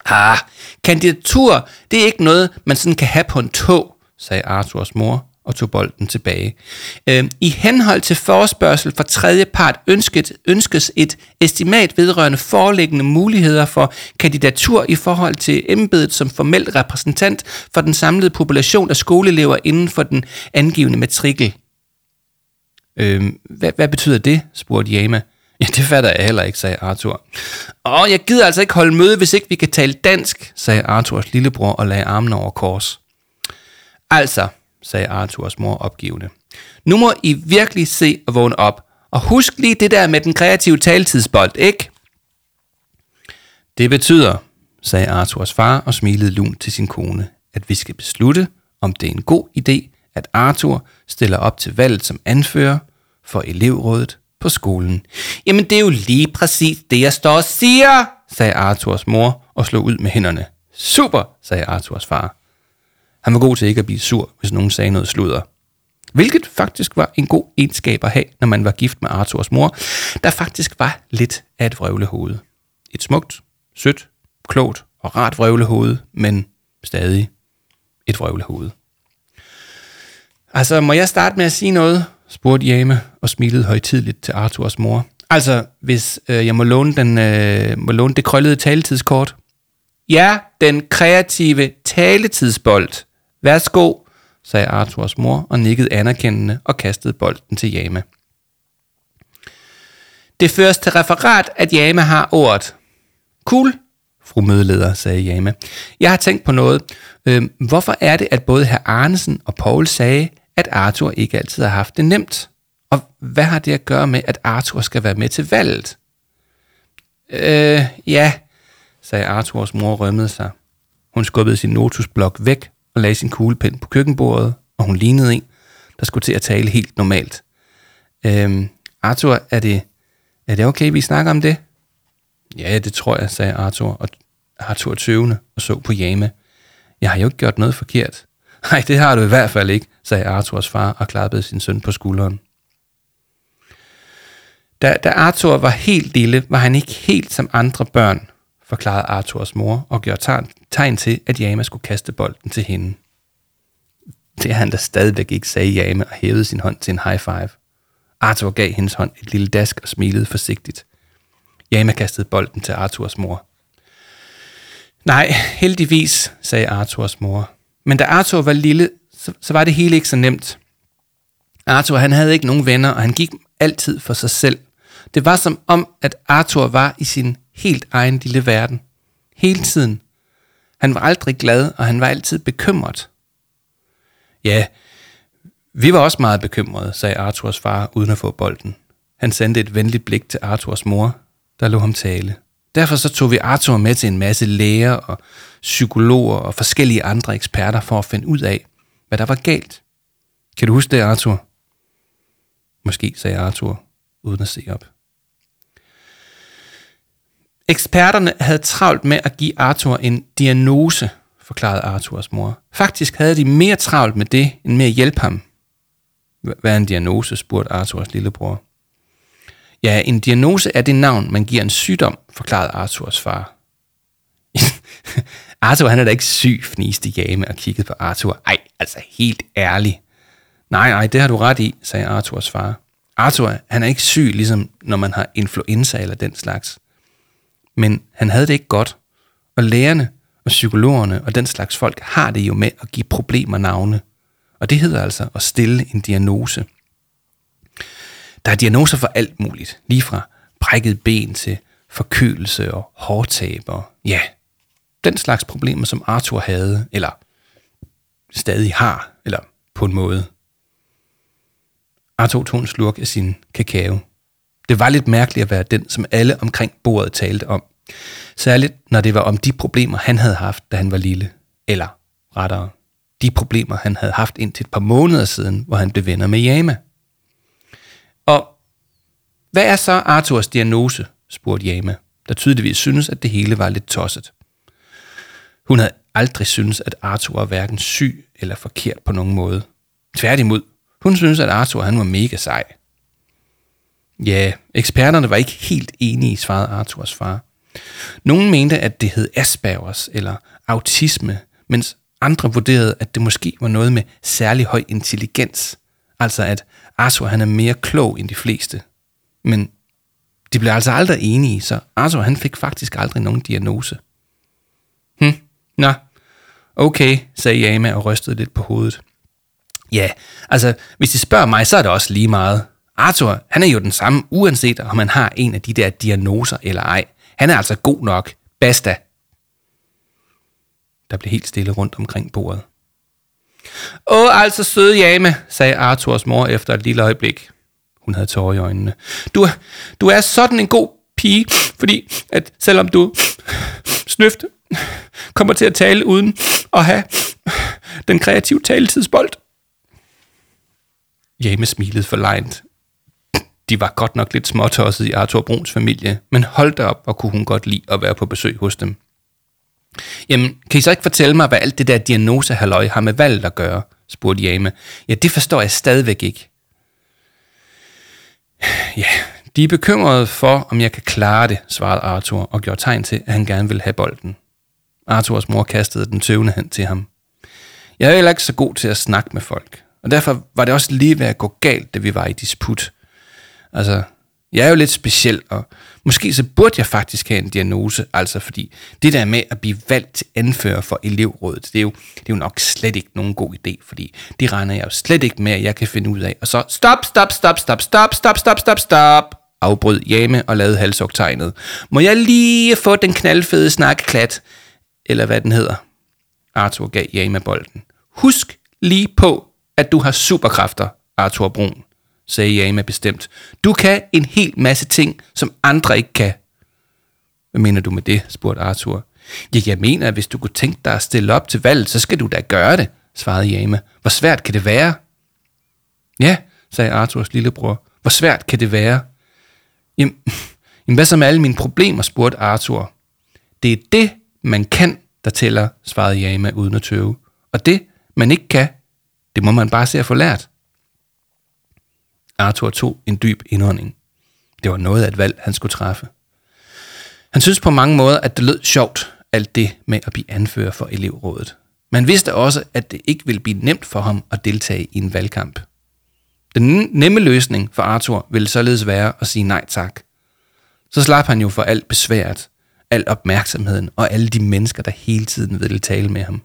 Ah, kandidatur, det er ikke noget, man sådan kan have på en tog, sagde Arthurs mor og tog bolden tilbage. Øh, I henhold til forespørgsel fra tredje part ønsket, ønskes et estimat vedrørende foreliggende muligheder for kandidatur i forhold til embedet som formelt repræsentant for den samlede population af skoleelever inden for den angivende matrikel. Øh, hvad, hvad betyder det? spurgte Jama. Ja, det fatter jeg heller ikke, sagde Arthur. Åh, jeg gider altså ikke holde møde, hvis ikke vi kan tale dansk, sagde Arthurs lillebror og lagde armen over kors. Altså, sagde Arthurs mor opgivende. Nu må I virkelig se og vågne op. Og husk lige det der med den kreative taltidsbold, ikke? Det betyder, sagde Arthurs far og smilede lunt til sin kone, at vi skal beslutte, om det er en god idé, at Arthur stiller op til valget som anfører for elevrådet på skolen. Jamen det er jo lige præcis det, jeg står og siger, sagde Arthurs mor og slog ud med hænderne. Super, sagde Arthurs far. Han var god til ikke at blive sur, hvis nogen sagde noget sludder. Hvilket faktisk var en god egenskab at have, når man var gift med Arthurs mor, der faktisk var lidt af et vrøvlehoved. Et smukt, sødt, klogt og rart vrøvlehoved, men stadig et vrøvlehoved. Altså, må jeg starte med at sige noget? spurgte Jame og smilede højtidligt til Arthurs mor. Altså, hvis øh, jeg må låne, den, øh, må låne det krøllede taletidskort. Ja, den kreative taletidsbold, Værsgo, sagde Arthurs mor og nikkede anerkendende og kastede bolden til Jama. Det føres til referat, at Jama har ordet. Cool, fru mødeleder, sagde Jama. Jeg har tænkt på noget. Øhm, hvorfor er det, at både herr Arnesen og Paul sagde, at Arthur ikke altid har haft det nemt? Og hvad har det at gøre med, at Arthur skal være med til valget? Øh, ja, sagde Arthurs mor rømmede sig. Hun skubbede sin notusblok væk og lagde sin kuglepen på køkkenbordet, og hun lignede en, der skulle til at tale helt normalt. Øhm, Arthur, er det, er det okay, vi snakker om det? Ja, det tror jeg, sagde Arthur, og Arthur tøvende og så på Jame. Jeg har jo ikke gjort noget forkert. Nej, det har du i hvert fald ikke, sagde Arthurs far og klappede sin søn på skulderen. Da, da Arthur var helt lille, var han ikke helt som andre børn forklarede Arthurs mor og gjorde tegn til, at Yama skulle kaste bolden til hende. Det er han, der stadigvæk ikke sagde Yama og hævede sin hånd til en high five. Arthur gav hendes hånd et lille dask og smilede forsigtigt. Yama kastede bolden til Arthurs mor. Nej, heldigvis, sagde Arthurs mor. Men da Arthur var lille, så, så var det hele ikke så nemt. Arthur han havde ikke nogen venner, og han gik altid for sig selv. Det var som om, at Arthur var i sin helt egen lille verden. Hele tiden. Han var aldrig glad, og han var altid bekymret. Ja, vi var også meget bekymrede, sagde Arthurs far, uden at få bolden. Han sendte et venligt blik til Arthurs mor, der lå ham tale. Derfor så tog vi Arthur med til en masse læger og psykologer og forskellige andre eksperter for at finde ud af, hvad der var galt. Kan du huske det, Arthur? Måske, sagde Arthur, uden at se op. Eksperterne havde travlt med at give Arthur en diagnose, forklarede Arthurs mor. Faktisk havde de mere travlt med det, end med at hjælpe ham. Hvad er en diagnose, spurgte Arthurs lillebror. Ja, en diagnose er det navn, man giver en sygdom, forklarede Arthurs far. Arthur, han er da ikke syg, fniste Jame og kiggede på Arthur. Ej, altså helt ærligt. Nej, nej, det har du ret i, sagde Arthurs far. Arthur, han er ikke syg, ligesom når man har influenza eller den slags. Men han havde det ikke godt, og lærerne og psykologerne og den slags folk har det jo med at give problemer navne. Og det hedder altså at stille en diagnose. Der er diagnoser for alt muligt, lige fra brækket ben til forkølelse og hårtab og ja, den slags problemer, som Arthur havde, eller stadig har, eller på en måde. Arthur tog en slurk af sin kakao. Det var lidt mærkeligt at være den, som alle omkring bordet talte om. Særligt når det var om de problemer, han havde haft, da han var lille. Eller rettere, de problemer, han havde haft indtil et par måneder siden, hvor han blev venner med Yama. Og hvad er så Arthurs diagnose, spurgte Yama, der tydeligvis synes, at det hele var lidt tosset. Hun havde aldrig synes, at Arthur var hverken syg eller forkert på nogen måde. Tværtimod, hun synes, at Arthur han var mega sej. Ja, eksperterne var ikke helt enige, svarede Arthurs far. Nogle mente, at det hed Aspergers eller autisme, mens andre vurderede, at det måske var noget med særlig høj intelligens. Altså at Arthur han er mere klog end de fleste. Men de blev altså aldrig enige, så Arthur han fik faktisk aldrig nogen diagnose. Hm, nå, okay, sagde Yama og rystede lidt på hovedet. Ja, altså, hvis de spørger mig, så er det også lige meget. Arthur, han er jo den samme, uanset om han har en af de der diagnoser eller ej. Han er altså god nok. Basta. Der blev helt stille rundt omkring bordet. Åh, altså søde Jame, sagde Arthurs mor efter et lille øjeblik. Hun havde tårer i øjnene. Du, du er sådan en god pige, fordi at selvom du snøft kommer til at tale uden at have den kreative taletidsbold. Jame smilede forlegnet. De var godt nok lidt småtosset i Arthur Bruns familie, men hold da op, og kunne hun godt lide at være på besøg hos dem. Jamen, kan I så ikke fortælle mig, hvad alt det der diagnosehalløj har med valget at gøre? spurgte Jame. Ja, det forstår jeg stadigvæk ikke. Ja, de er bekymrede for, om jeg kan klare det, svarede Arthur og gjorde tegn til, at han gerne ville have bolden. Arthurs mor kastede den tøvende hen til ham. Jeg er heller ikke så god til at snakke med folk, og derfor var det også lige ved at gå galt, da vi var i disput. Altså, jeg er jo lidt speciel, og måske så burde jeg faktisk have en diagnose, altså fordi det der med at blive valgt til anfører for elevrådet, det er, jo, det er jo nok slet ikke nogen god idé, fordi det regner jeg jo slet ikke med, at jeg kan finde ud af. Og så stop, stop, stop, stop, stop, stop, stop, stop, stop, afbrød Jame og lavede halsogtegnet. Må jeg lige få den knaldfede snakkeklat, eller hvad den hedder? Arthur gav Jame bolden. Husk lige på, at du har superkræfter, Arthur Brun sagde Yama bestemt. Du kan en hel masse ting, som andre ikke kan. Hvad mener du med det, spurgte Arthur. Ja, jeg mener, at hvis du kunne tænke dig at stille op til valget, så skal du da gøre det, svarede Yama. Hvor svært kan det være? Ja, sagde Arthurs lillebror. Hvor svært kan det være? Jamen, jamen hvad så med alle mine problemer, spurgte Arthur. Det er det, man kan, der tæller, svarede Yama uden at tøve. Og det, man ikke kan, det må man bare se at få lært. Arthur tog en dyb indånding. Det var noget af et valg, han skulle træffe. Han synes på mange måder, at det lød sjovt, alt det med at blive anfører for elevrådet. Man vidste også, at det ikke ville blive nemt for ham at deltage i en valgkamp. Den nemme løsning for Arthur ville således være at sige nej tak. Så slap han jo for alt besværet, al opmærksomheden og alle de mennesker, der hele tiden ville tale med ham.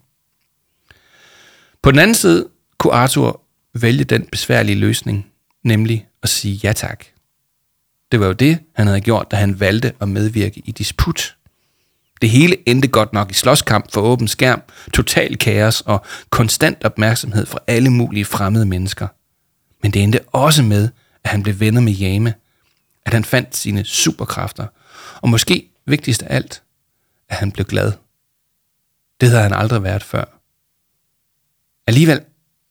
På den anden side kunne Arthur vælge den besværlige løsning, nemlig at sige ja tak. Det var jo det, han havde gjort, da han valgte at medvirke i disput. Det hele endte godt nok i slåskamp for åben skærm, total kaos og konstant opmærksomhed fra alle mulige fremmede mennesker. Men det endte også med, at han blev venner med Jame, at han fandt sine superkræfter, og måske vigtigst af alt, at han blev glad. Det havde han aldrig været før. Alligevel,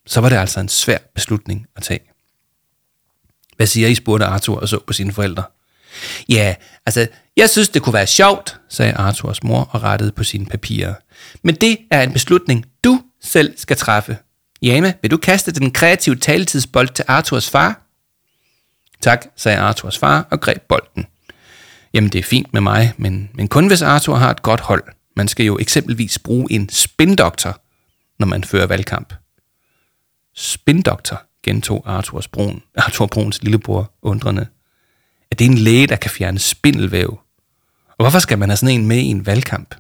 så var det altså en svær beslutning at tage. Hvad siger I, spurgte Arthur og så på sine forældre. Ja, altså, jeg synes, det kunne være sjovt, sagde Arthurs mor og rettede på sine papirer. Men det er en beslutning, du selv skal træffe. Jame, vil du kaste den kreative taletidsbold til Arthurs far? Tak, sagde Arthurs far og greb bolden. Jamen, det er fint med mig, men, men kun hvis Arthur har et godt hold. Man skal jo eksempelvis bruge en spindoktor, når man fører valgkamp. Spindoktor, gentog Arthurs Brun, Arthur Bruns lillebror undrende. Er det en læge, der kan fjerne spindelvæv? Og hvorfor skal man have sådan en med i en valgkamp?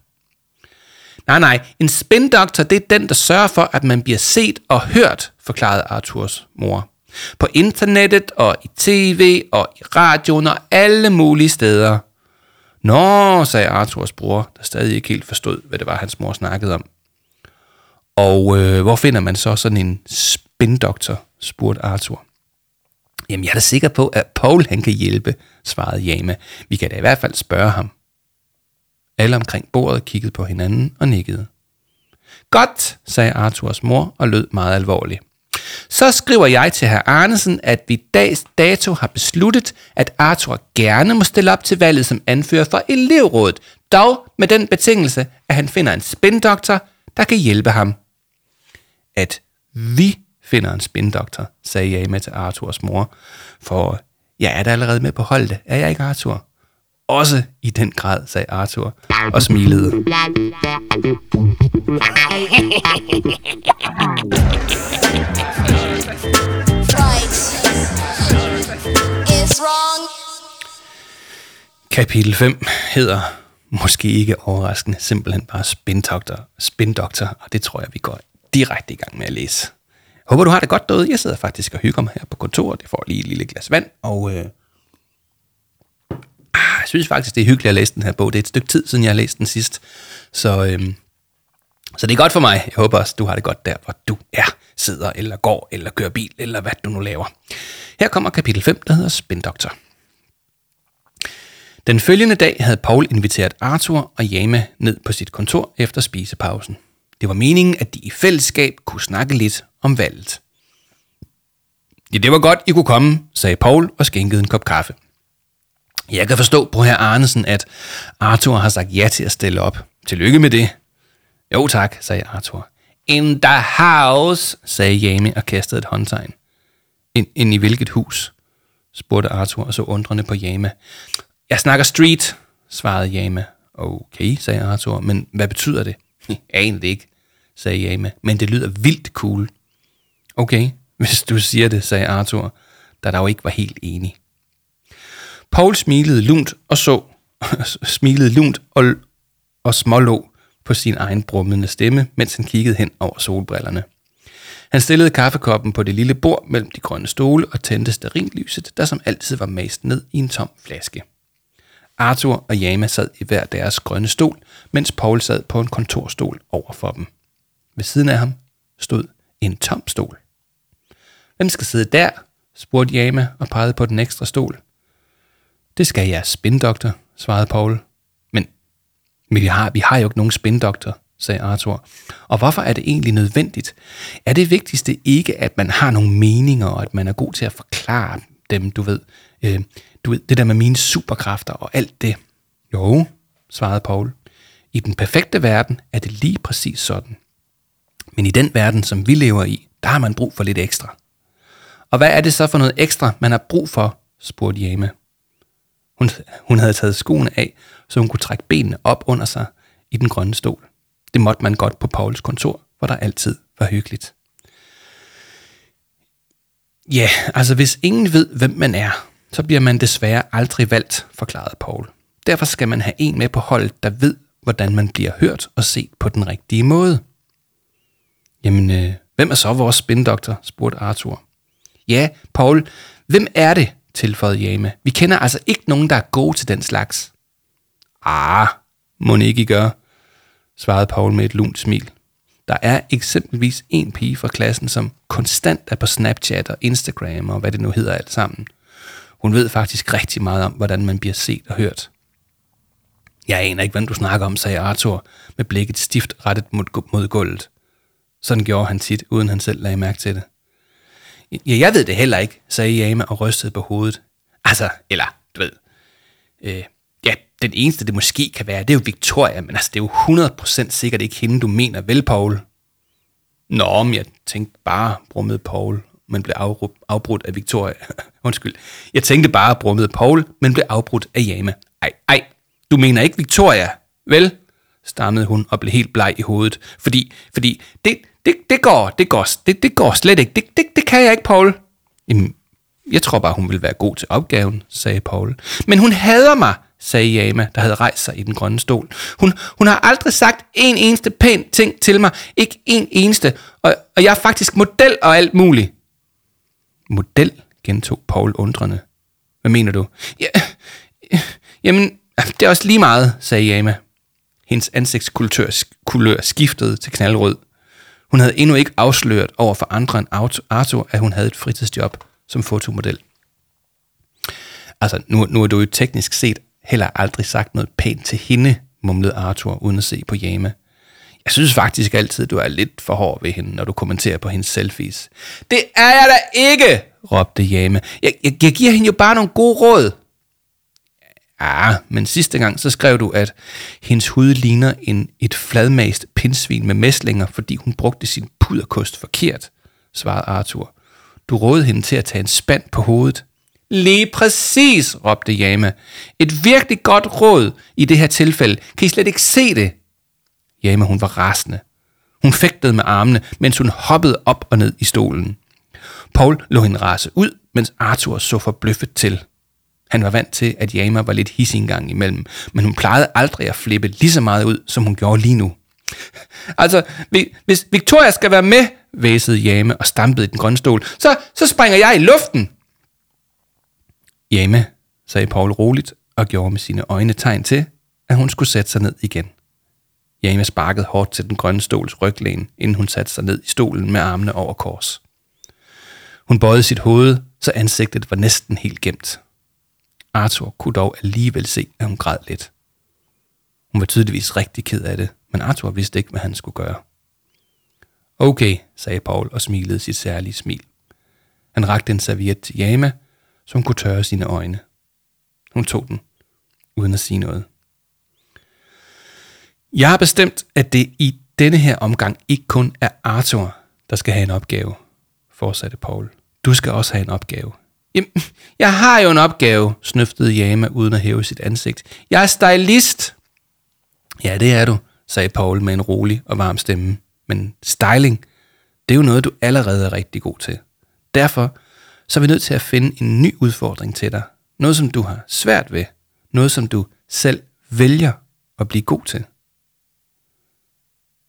Nej, nej, en spindoktor, det er den, der sørger for, at man bliver set og hørt, forklarede Arthurs mor. På internettet og i tv og i radioen og alle mulige steder. Nå, sagde Arthurs bror, der stadig ikke helt forstod, hvad det var, hans mor snakkede om. Og øh, hvor finder man så sådan en spindoktor, spurgte Arthur. Jamen, jeg er da sikker på, at Paul han kan hjælpe, svarede Jama. Vi kan da i hvert fald spørge ham. Alle omkring bordet kiggede på hinanden og nikkede. Godt, sagde Arthurs mor og lød meget alvorlig. Så skriver jeg til herr Arnesen, at vi dags dato har besluttet, at Arthur gerne må stille op til valget som anfører for elevrådet, dog med den betingelse, at han finder en spindoktor, der kan hjælpe ham. At vi finder en spindoktor, sagde Jama til Arthurs mor, for jeg er da allerede med på holdet, er jeg ikke Arthur? Også i den grad, sagde Arthur og smilede. Kapitel 5 hedder måske ikke overraskende simpelthen bare spindoktor, spindoktor, og det tror jeg, vi går direkte i gang med at læse. Håber, du har det godt derude. Jeg sidder faktisk og hygger mig her på kontoret. Jeg får lige et lille glas vand, og øh, ah, jeg synes faktisk, det er hyggeligt at læse den her bog. Det er et stykke tid, siden jeg har læst den sidst. Så, øh, så det er godt for mig. Jeg håber også, du har det godt der, hvor du er, sidder, eller går, eller kører bil, eller hvad du nu laver. Her kommer kapitel 5, der hedder Spindoktor. Den følgende dag havde Paul inviteret Arthur og Jama ned på sit kontor efter spisepausen. Det var meningen, at de i fællesskab kunne snakke lidt om valget. Ja, det var godt, I kunne komme, sagde Paul og skænkede en kop kaffe. Jeg kan forstå på herr Arnesen, at Arthur har sagt ja til at stille op. Tillykke med det. Jo tak, sagde Arthur. In the house, sagde Jamie og kastede et håndtegn. Ind, ind i hvilket hus? spurgte Arthur og så undrende på Jama. Jeg snakker street, svarede Jama. Okay, sagde Arthur, men hvad betyder det? Aner det ikke, sagde Jama, men det lyder vildt cool. Okay, hvis du siger det, sagde Arthur, der dog ikke var helt enig. Paul smilede lunt og så, smilede lunt og, og smålå på sin egen brummende stemme, mens han kiggede hen over solbrillerne. Han stillede kaffekoppen på det lille bord mellem de grønne stole og tændte stearinlyset, der som altid var mast ned i en tom flaske. Arthur og Jama sad i hver deres grønne stol, mens Paul sad på en kontorstol over for dem. Ved siden af ham stod en tom stol. Hvem skal sidde der? spurgte Jama og pegede på den ekstra stol. Det skal jeg, spindoktor, svarede Paul. Men, men vi, har, vi har jo ikke nogen spindoktor, sagde Arthur. Og hvorfor er det egentlig nødvendigt? Er det vigtigste ikke, at man har nogle meninger, og at man er god til at forklare dem, du ved, øh, du ved, det der med mine superkræfter og alt det? Jo, svarede Paul. I den perfekte verden er det lige præcis sådan. Men i den verden, som vi lever i, der har man brug for lidt ekstra. Og hvad er det så for noget ekstra, man har brug for, spurgte Jame. Hun, hun havde taget skoene af, så hun kunne trække benene op under sig i den grønne stol. Det måtte man godt på Pauls kontor, hvor der altid var hyggeligt. Ja, altså hvis ingen ved, hvem man er, så bliver man desværre aldrig valgt, forklarede Paul. Derfor skal man have en med på holdet, der ved, hvordan man bliver hørt og set på den rigtige måde. Jamen, øh, hvem er så vores spindoktor? spurgte Arthur. Ja, Paul, hvem er det? tilføjede Jame. Vi kender altså ikke nogen, der er gode til den slags. Ah, må ikke I gøre, svarede Paul med et lunt smil. Der er eksempelvis en pige fra klassen, som konstant er på Snapchat og Instagram og hvad det nu hedder alt sammen. Hun ved faktisk rigtig meget om, hvordan man bliver set og hørt. Jeg aner ikke, hvem du snakker om, sagde Arthur, med blikket stift rettet mod, mod gulvet. Sådan gjorde han tit, uden han selv lagde mærke til det. Ja, jeg ved det heller ikke, sagde Jama og rystede på hovedet. Altså, eller, du ved, øh, ja, den eneste, det måske kan være, det er jo Victoria, men altså, det er jo 100% sikkert ikke hende, du mener, vel, Paul? Nå, men jeg tænkte bare, brummede Paul, men blev afbrudt af Victoria. Undskyld. Jeg tænkte bare, brummede Paul, men blev afbrudt af Jama. Ej, ej, du mener ikke Victoria, vel? stammede hun og blev helt bleg i hovedet. Fordi, fordi det, det, det går, det går, det, det går slet ikke. Det, det, det kan jeg ikke, Paul. Jamen, jeg tror bare, hun vil være god til opgaven, sagde Paul. Men hun hader mig, sagde Yama, der havde rejst sig i den grønne stol. Hun, hun har aldrig sagt en eneste pæn ting til mig. Ikke en eneste. Og, og jeg er faktisk model og alt muligt. Model, gentog Paul undrende. Hvad mener du? Ja, jamen, det er også lige meget, sagde Yama. Hendes ansigtskulør skiftede til knaldrød. Hun havde endnu ikke afsløret over for andre end Arthur, at hun havde et fritidsjob som fotomodel. Altså, nu, nu er du jo teknisk set heller aldrig sagt noget pænt til hende, mumlede Arthur, uden at se på Jama. Jeg synes faktisk altid, du er lidt for hård ved hende, når du kommenterer på hendes selfies. Det er jeg da ikke, råbte Jame. Jeg, jeg, jeg giver hende jo bare nogle gode råd. Ah, men sidste gang så skrev du, at hendes hud ligner en, et fladmast pinsvin med mæslinger, fordi hun brugte sin puderkost forkert, svarede Arthur. Du rådede hende til at tage en spand på hovedet. Lige præcis, råbte Jama. Et virkelig godt råd i det her tilfælde. Kan I slet ikke se det? Jama, hun var rasende. Hun fægtede med armene, mens hun hoppede op og ned i stolen. Paul lå hende rase ud, mens Arthur så forbløffet til. Han var vant til, at Yama var lidt hissig en gang imellem, men hun plejede aldrig at flippe lige så meget ud, som hun gjorde lige nu. Altså, hvis Victoria skal være med, væsede Jame og stampede i den grønne stol, så, så springer jeg i luften. Jame, sagde Paul roligt og gjorde med sine øjne tegn til, at hun skulle sætte sig ned igen. Jame sparkede hårdt til den grønne stols ryglæn, inden hun satte sig ned i stolen med armene over kors. Hun bøjede sit hoved, så ansigtet var næsten helt gemt. Arthur kunne dog alligevel se, at hun græd lidt. Hun var tydeligvis rigtig ked af det, men Arthur vidste ikke, hvad han skulle gøre. Okay, sagde Paul og smilede sit særlige smil. Han rakte en serviet til Yama, så hun kunne tørre sine øjne. Hun tog den, uden at sige noget. Jeg har bestemt, at det i denne her omgang ikke kun er Arthur, der skal have en opgave, fortsatte Paul. Du skal også have en opgave. Jamen, jeg har jo en opgave, snøftede Jama uden at hæve sit ansigt. Jeg er stylist. Ja, det er du, sagde Paul med en rolig og varm stemme. Men styling, det er jo noget, du allerede er rigtig god til. Derfor så er vi nødt til at finde en ny udfordring til dig. Noget, som du har svært ved. Noget, som du selv vælger at blive god til.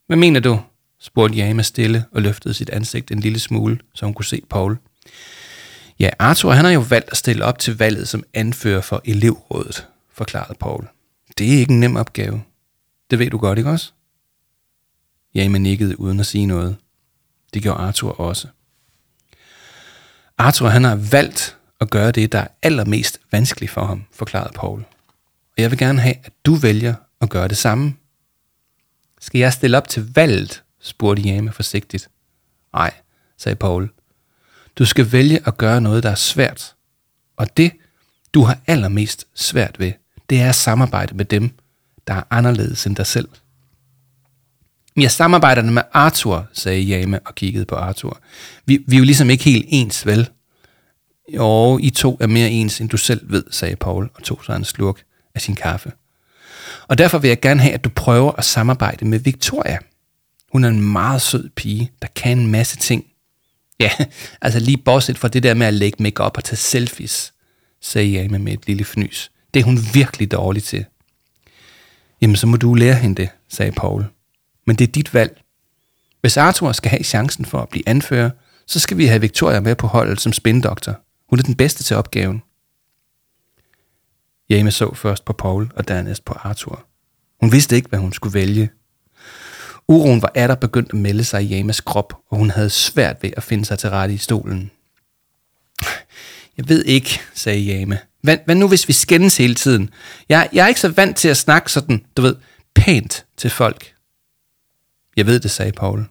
Hvad mener du? spurgte Jama stille og løftede sit ansigt en lille smule, så hun kunne se Paul. Ja, Arthur han har jo valgt at stille op til valget som anfører for elevrådet, forklarede Paul. Det er ikke en nem opgave. Det ved du godt, ikke også? Jamen nikkede uden at sige noget. Det gjorde Arthur også. Arthur han har valgt at gøre det, der er allermest vanskeligt for ham, forklarede Paul. Og jeg vil gerne have, at du vælger at gøre det samme. Skal jeg stille op til valget? spurgte Jame forsigtigt. Nej, sagde Paul. Du skal vælge at gøre noget, der er svært. Og det, du har allermest svært ved, det er at samarbejde med dem, der er anderledes end dig selv. Jeg samarbejder med Arthur, sagde Jame og kiggede på Arthur. Vi, vi er jo ligesom ikke helt ens, vel? Jo, I to er mere ens, end du selv ved, sagde Paul og tog sig en slurk af sin kaffe. Og derfor vil jeg gerne have, at du prøver at samarbejde med Victoria. Hun er en meget sød pige, der kan en masse ting. Ja, altså lige bortset fra det der med at lægge makeup og tage selfies, sagde Jame med et lille fnys. Det er hun virkelig dårlig til. Jamen, så må du lære hende det, sagde Paul. Men det er dit valg. Hvis Arthur skal have chancen for at blive anfører, så skal vi have Victoria med på holdet som spindoktor. Hun er den bedste til opgaven. Jame så først på Paul og dernæst på Arthur. Hun vidste ikke, hvad hun skulle vælge. Uroen var atter begyndt at melde sig i James krop, og hun havde svært ved at finde sig til rette i stolen. Jeg ved ikke, sagde Jame. Hvad, hvad nu, hvis vi skændes hele tiden? Jeg, jeg er ikke så vant til at snakke sådan, du ved, pænt til folk. Jeg ved det, sagde Paul.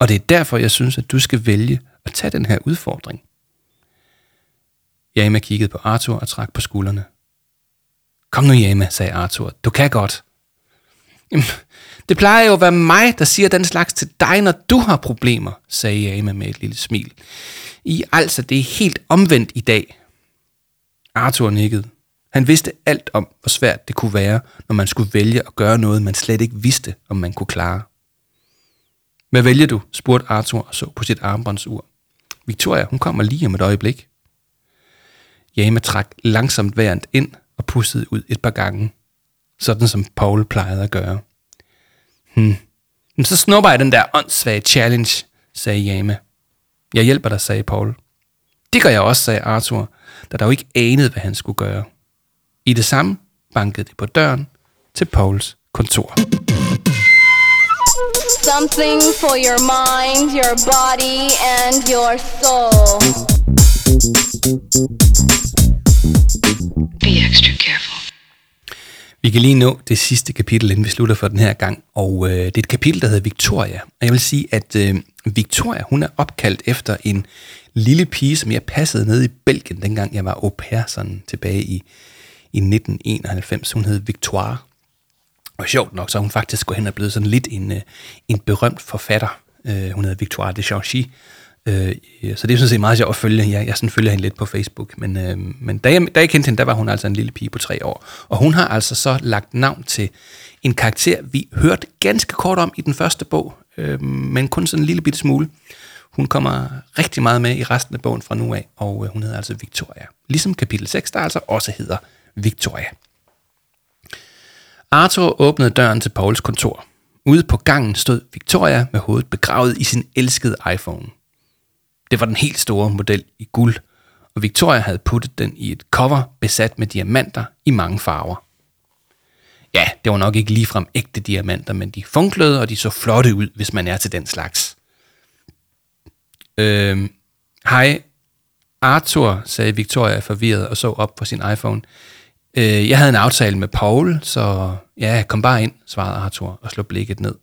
Og det er derfor, jeg synes, at du skal vælge at tage den her udfordring. Jama kiggede på Arthur og trak på skuldrene. Kom nu, Jama, sagde Arthur. Du kan godt. Jamen, det plejer jo at være mig, der siger den slags til dig, når du har problemer, sagde Ama med et lille smil. I altså, det er helt omvendt i dag. Arthur nikkede. Han vidste alt om, hvor svært det kunne være, når man skulle vælge at gøre noget, man slet ikke vidste, om man kunne klare. Hvad vælger du? spurgte Arthur og så på sit armbåndsur. Victoria, hun kommer lige om et øjeblik. Jama trak langsomt vejret ind og pussede ud et par gange, sådan som Paul plejede at gøre. Hmm. Men så snupper jeg den der åndssvage challenge, sagde Jama. Jeg hjælper dig, sagde Paul. Det gør jeg også, sagde Arthur, der dog ikke anede, hvad han skulle gøre. I det samme bankede det på døren til Pauls kontor. Something for your mind, your body, and your soul. Be extra. Vi kan lige nå det sidste kapitel, inden vi slutter for den her gang, og øh, det er et kapitel, der hedder Victoria. Og jeg vil sige, at øh, Victoria, hun er opkaldt efter en lille pige, som jeg passede nede i Belgien, dengang jeg var au pair, sådan tilbage i, i 1991. Hun hed Victoire. Og sjovt nok, så hun faktisk gået hen og blevet sådan lidt en, øh, en berømt forfatter. Øh, hun hedder Victoire de Changy. Øh, så det er sådan set meget sjovt at følge. Jeg, jeg sådan følger hende lidt på Facebook. Men, øh, men da, jeg, da jeg kendte hende, der var hun altså en lille pige på tre år. Og hun har altså så lagt navn til en karakter, vi hørte ganske kort om i den første bog, øh, men kun sådan en lille bitte smule. Hun kommer rigtig meget med i resten af bogen fra nu af, og øh, hun hedder altså Victoria. Ligesom kapitel 6, der altså også hedder Victoria. Arthur åbnede døren til Pauls kontor. Ude på gangen stod Victoria med hovedet begravet i sin elskede iPhone. Det var den helt store model i guld, og Victoria havde puttet den i et cover besat med diamanter i mange farver. Ja, det var nok ikke ligefrem ægte diamanter, men de funklede, og de så flotte ud, hvis man er til den slags. Øhm, hej, Arthur, sagde Victoria forvirret og så op på sin iPhone. Øh, jeg havde en aftale med Paul, så ja, kom bare ind, svarede Arthur og slog blikket ned.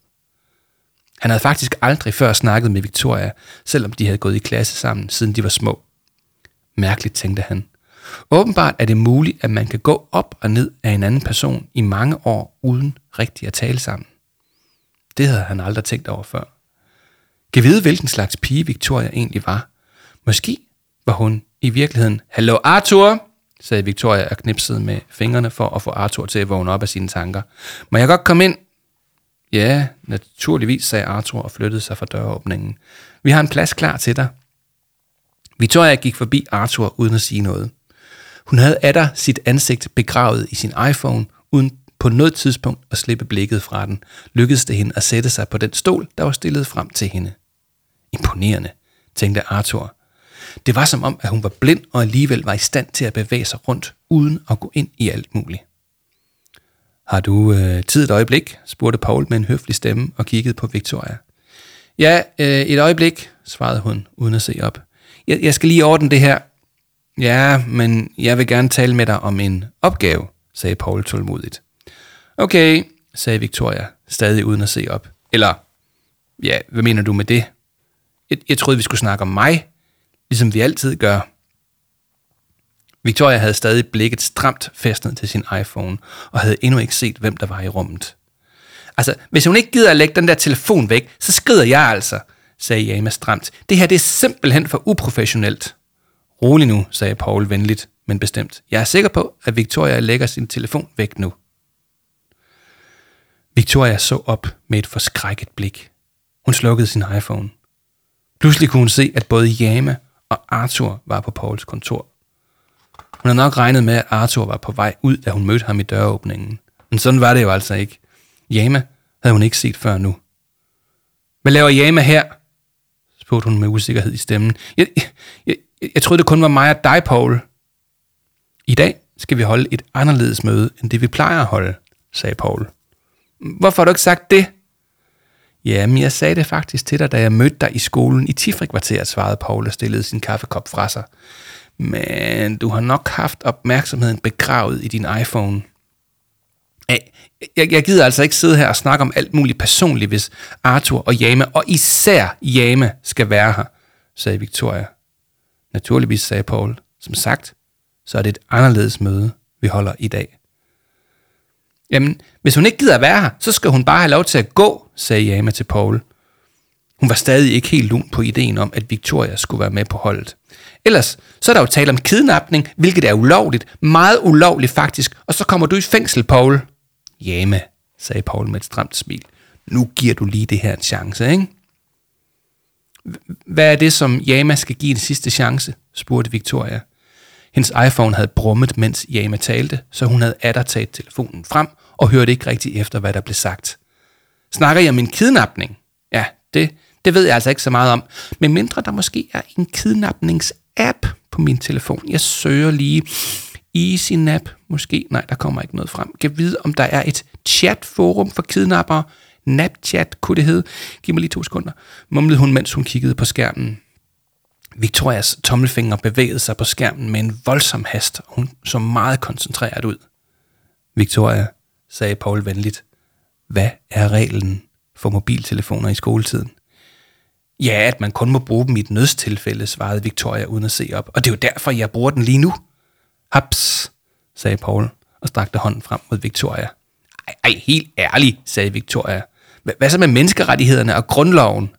Han havde faktisk aldrig før snakket med Victoria, selvom de havde gået i klasse sammen, siden de var små. Mærkeligt, tænkte han. Åbenbart er det muligt, at man kan gå op og ned af en anden person i mange år, uden rigtig at tale sammen. Det havde han aldrig tænkt over før. Kan vide, hvilken slags pige Victoria egentlig var. Måske var hun i virkeligheden, Hallo Arthur, sagde Victoria og knipsede med fingrene for at få Arthur til at vågne op af sine tanker. Må jeg godt komme ind? Ja, naturligvis, sagde Arthur og flyttede sig fra døråbningen. Vi har en plads klar til dig. Victoria gik forbi Arthur uden at sige noget. Hun havde atter sit ansigt begravet i sin iPhone, uden på noget tidspunkt at slippe blikket fra den, lykkedes det hende at sætte sig på den stol, der var stillet frem til hende. Imponerende, tænkte Arthur. Det var som om, at hun var blind og alligevel var i stand til at bevæge sig rundt, uden at gå ind i alt muligt. Har du øh, tid et øjeblik? spurgte Paul med en høflig stemme og kiggede på Victoria. Ja, øh, et øjeblik, svarede hun, uden at se op. Jeg, jeg skal lige ordne det her. Ja, men jeg vil gerne tale med dig om en opgave, sagde Paul tålmodigt. Okay, sagde Victoria, stadig uden at se op. Eller, ja, hvad mener du med det? Jeg, jeg troede, vi skulle snakke om mig, ligesom vi altid gør. Victoria havde stadig blikket stramt fæstnet til sin iPhone, og havde endnu ikke set, hvem der var i rummet. Altså, hvis hun ikke gider at lægge den der telefon væk, så skrider jeg altså, sagde Jama stramt. Det her det er simpelthen for uprofessionelt. Rolig nu, sagde Paul venligt, men bestemt. Jeg er sikker på, at Victoria lægger sin telefon væk nu. Victoria så op med et forskrækket blik. Hun slukkede sin iPhone. Pludselig kunne hun se, at både Jama og Arthur var på Pauls kontor. Hun havde nok regnet med, at Arthur var på vej ud, da hun mødte ham i døråbningen. Men sådan var det jo altså ikke. Jama havde hun ikke set før nu. Hvad laver Jama her? spurgte hun med usikkerhed i stemmen. Jeg, jeg, jeg, jeg troede, det kun var mig og dig, Paul. I dag skal vi holde et anderledes møde, end det vi plejer at holde, sagde Paul. Hvorfor har du ikke sagt det? Jamen, jeg sagde det faktisk til dig, da jeg mødte dig i skolen i Tifrikvarteret, svarede Paul og stillede sin kaffekop fra sig men du har nok haft opmærksomheden begravet i din iPhone. Jeg, jeg, gider altså ikke sidde her og snakke om alt muligt personligt, hvis Arthur og Jame, og især Jame, skal være her, sagde Victoria. Naturligvis, sagde Paul. Som sagt, så er det et anderledes møde, vi holder i dag. Jamen, hvis hun ikke gider at være her, så skal hun bare have lov til at gå, sagde Jama til Paul. Hun var stadig ikke helt lun på ideen om, at Victoria skulle være med på holdet. Ellers så er der jo tale om kidnapning, hvilket er ulovligt. Meget ulovligt faktisk. Og så kommer du i fængsel, Paul. Jamen, sagde Paul med et stramt smil. Nu giver du lige det her en chance, ikke? Hvad er det, som Jama skal give en sidste chance? spurgte Victoria. Hendes iPhone havde brummet, mens Jama talte, så hun havde atter taget telefonen frem og hørte ikke rigtig efter, hvad der blev sagt. Snakker jeg om en kidnapning? Ja, det, det ved jeg altså ikke så meget om. Men mindre der måske er en kidnapnings-app på min telefon. Jeg søger lige EasyNap. Måske, nej, der kommer ikke noget frem. Kan vide, om der er et chatforum for kidnappere. Napchat kunne det hedde. Giv mig lige to sekunder. Mumlede hun, mens hun kiggede på skærmen. Victorias tommelfinger bevægede sig på skærmen med en voldsom hast, og hun så meget koncentreret ud. Victoria, sagde Paul venligt, hvad er reglen for mobiltelefoner i skoletiden? Ja, at man kun må bruge dem i et nødstilfælde, svarede Victoria uden at se op. Og det er jo derfor, jeg bruger den lige nu. Haps, sagde Paul og strakte hånden frem mod Victoria. Ej, ej helt ærligt, sagde Victoria. Hvad så med menneskerettighederne og grundloven?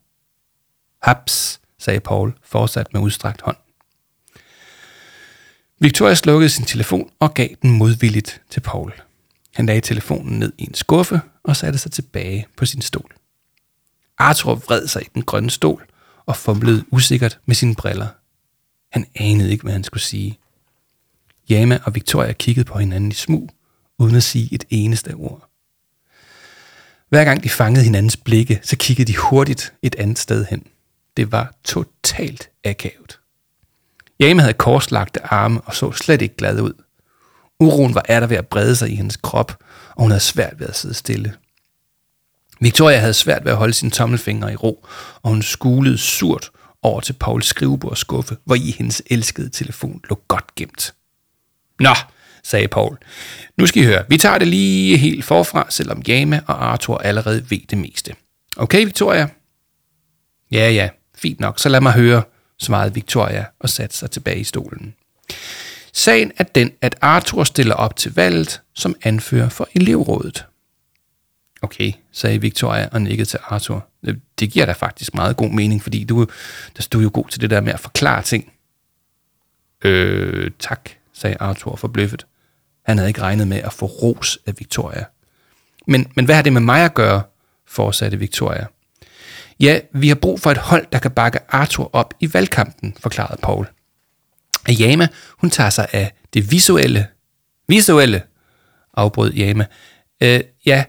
Haps, sagde Paul, fortsat med udstrakt hånd. Victoria slukkede sin telefon og gav den modvilligt til Paul. Han lagde telefonen ned i en skuffe og satte sig tilbage på sin stol. Arthur vred sig i den grønne stol og fumlede usikkert med sine briller. Han anede ikke, hvad han skulle sige. Jama og Victoria kiggede på hinanden i smug, uden at sige et eneste ord. Hver gang de fangede hinandens blikke, så kiggede de hurtigt et andet sted hen. Det var totalt akavet. Jame havde korslagte arme og så slet ikke glad ud. Uroen var der ved at brede sig i hendes krop, og hun havde svært ved at sidde stille. Victoria havde svært ved at holde sine tommelfingre i ro, og hun skulede surt over til Pauls skrivebordsskuffe, hvor i hendes elskede telefon lå godt gemt. Nå, sagde Paul. Nu skal I høre, vi tager det lige helt forfra, selvom Jama og Arthur allerede ved det meste. Okay, Victoria? Ja, ja, fint nok, så lad mig høre, svarede Victoria og satte sig tilbage i stolen. Sagen er den, at Arthur stiller op til valget som anfører for elevrådet. Okay, sagde Victoria og nikkede til Arthur. Øh, det giver da faktisk meget god mening, fordi du, der stod jo god til det der med at forklare ting. Øh, tak, sagde Arthur forbløffet. Han havde ikke regnet med at få ros af Victoria. Men, men hvad har det med mig at gøre, fortsatte Victoria. Ja, vi har brug for et hold, der kan bakke Arthur op i valgkampen, forklarede Paul. Yama, hun tager sig af det visuelle. Visuelle, afbrød Yama. Øh, ja,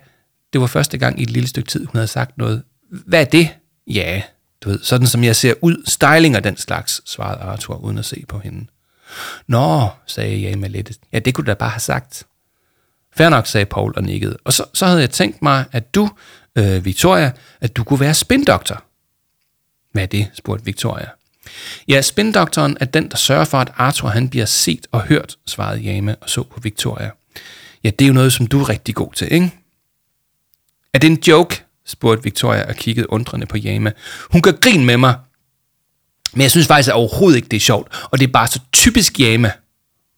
det var første gang i et lille stykke tid, hun havde sagt noget. Hvad er det? Ja, du ved, sådan som jeg ser ud, styling og den slags, svarede Arthur uden at se på hende. Nå, sagde Yama lidt. Ja, det kunne du da bare have sagt. Fair nok, sagde Paul og nikkede. Og så, så havde jeg tænkt mig, at du, øh, Victoria, at du kunne være spindoktor. Hvad er det, spurgte Victoria. Ja, spindoktoren er den, der sørger for, at Arthur han bliver set og hørt, svarede Jame og så på Victoria. Ja, det er jo noget, som du er rigtig god til, ikke? Er det en joke? spurgte Victoria og kiggede undrende på Jama. Hun gør grin med mig. Men jeg synes faktisk at overhovedet ikke, det er sjovt, og det er bare så typisk Jama.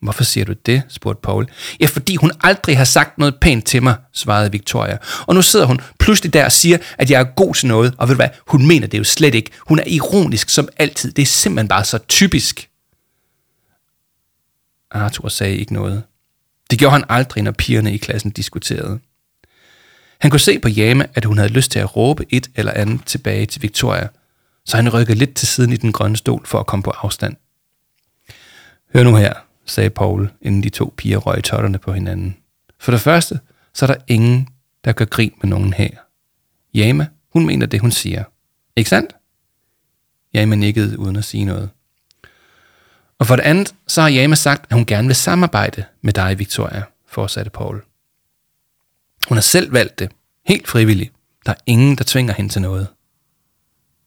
Hvorfor siger du det? spurgte Paul. Ja, fordi hun aldrig har sagt noget pænt til mig, svarede Victoria. Og nu sidder hun pludselig der og siger, at jeg er god til noget. Og ved du hvad? Hun mener det jo slet ikke. Hun er ironisk som altid. Det er simpelthen bare så typisk. Arthur sagde ikke noget. Det gjorde han aldrig, når pigerne i klassen diskuterede. Han kunne se på Jame, at hun havde lyst til at råbe et eller andet tilbage til Victoria, så han rykkede lidt til siden i den grønne stol for at komme på afstand. Hør nu her, sagde Paul, inden de to piger røg totterne på hinanden. For det første, så er der ingen, der gør grin med nogen her. Jama, hun mener det, hun siger. Ikke sandt? Jama nikkede uden at sige noget. Og for det andet, så har Jama sagt, at hun gerne vil samarbejde med dig, Victoria, fortsatte Paul. Hun har selv valgt det, helt frivilligt. Der er ingen, der tvinger hende til noget.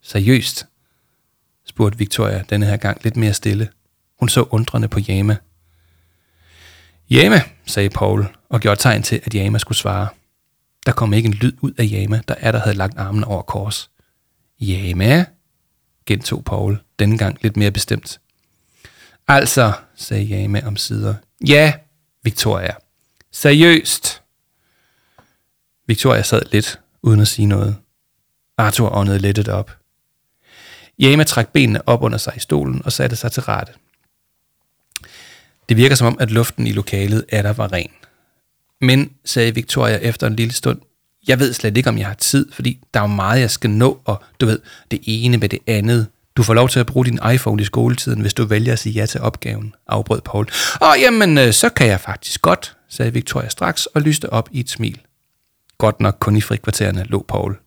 Seriøst? spurgte Victoria denne her gang lidt mere stille. Hun så undrende på Jama. Jama, sagde Paul, og gjorde tegn til, at Jama skulle svare. Der kom ikke en lyd ud af Jama, der er der havde lagt armen over kors. Jama, gentog Paul, denne gang lidt mere bestemt. Altså, sagde Jama om sider. Ja, Victoria. Seriøst. Victoria sad lidt, uden at sige noget. Arthur åndede lettet op. Jama trak benene op under sig i stolen og satte sig til rette. Det virker som om, at luften i lokalet er der var ren. Men, sagde Victoria efter en lille stund, jeg ved slet ikke, om jeg har tid, fordi der er jo meget, jeg skal nå, og du ved, det ene med det andet. Du får lov til at bruge din iPhone i skoletiden, hvis du vælger at sige ja til opgaven, afbrød Paul. Åh, jamen, øh, så kan jeg faktisk godt, sagde Victoria straks og lyste op i et smil. Godt nok kun i frikvartererne, lå Paul.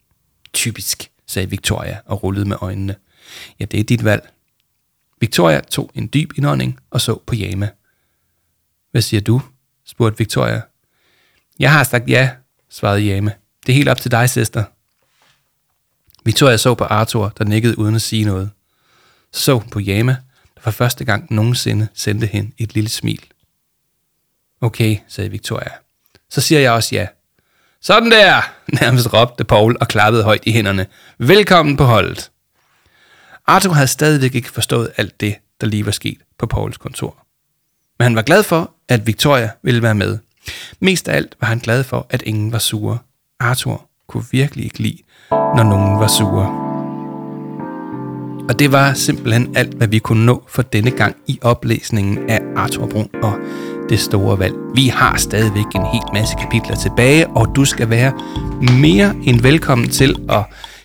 Typisk, sagde Victoria og rullede med øjnene. Ja, det er dit valg. Victoria tog en dyb indånding og så på Jama. Hvad siger du? spurgte Victoria. Jeg har sagt ja, svarede Jama. Det er helt op til dig, søster. Victoria så på Arthur, der nikkede uden at sige noget. Så på Jama, der for første gang nogensinde sendte hende et lille smil. Okay, sagde Victoria. Så siger jeg også ja. Sådan der, nærmest råbte Paul og klappede højt i hænderne. Velkommen på holdet. Arthur havde stadigvæk ikke forstået alt det, der lige var sket på Pauls kontor. Men han var glad for, at Victoria ville være med. Mest af alt var han glad for, at ingen var sure. Arthur kunne virkelig ikke lide, når nogen var sure. Og det var simpelthen alt, hvad vi kunne nå for denne gang i oplæsningen af Arthur Brun og det store valg. Vi har stadigvæk en hel masse kapitler tilbage, og du skal være mere end velkommen til at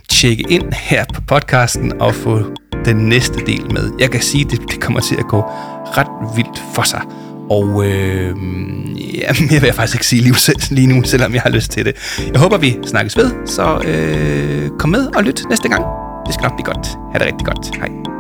tjekke ind her på podcasten og få den næste del med. Jeg kan sige, at det, det kommer til at gå ret vildt for sig. Og øh, ja, jeg vil jeg faktisk ikke sige lige, lige nu, selvom jeg har lyst til det. Jeg håber, vi snakkes ved, så øh, kom med og lyt næste gang. Det skal nok blive godt. Ha' det rigtig godt. Hej.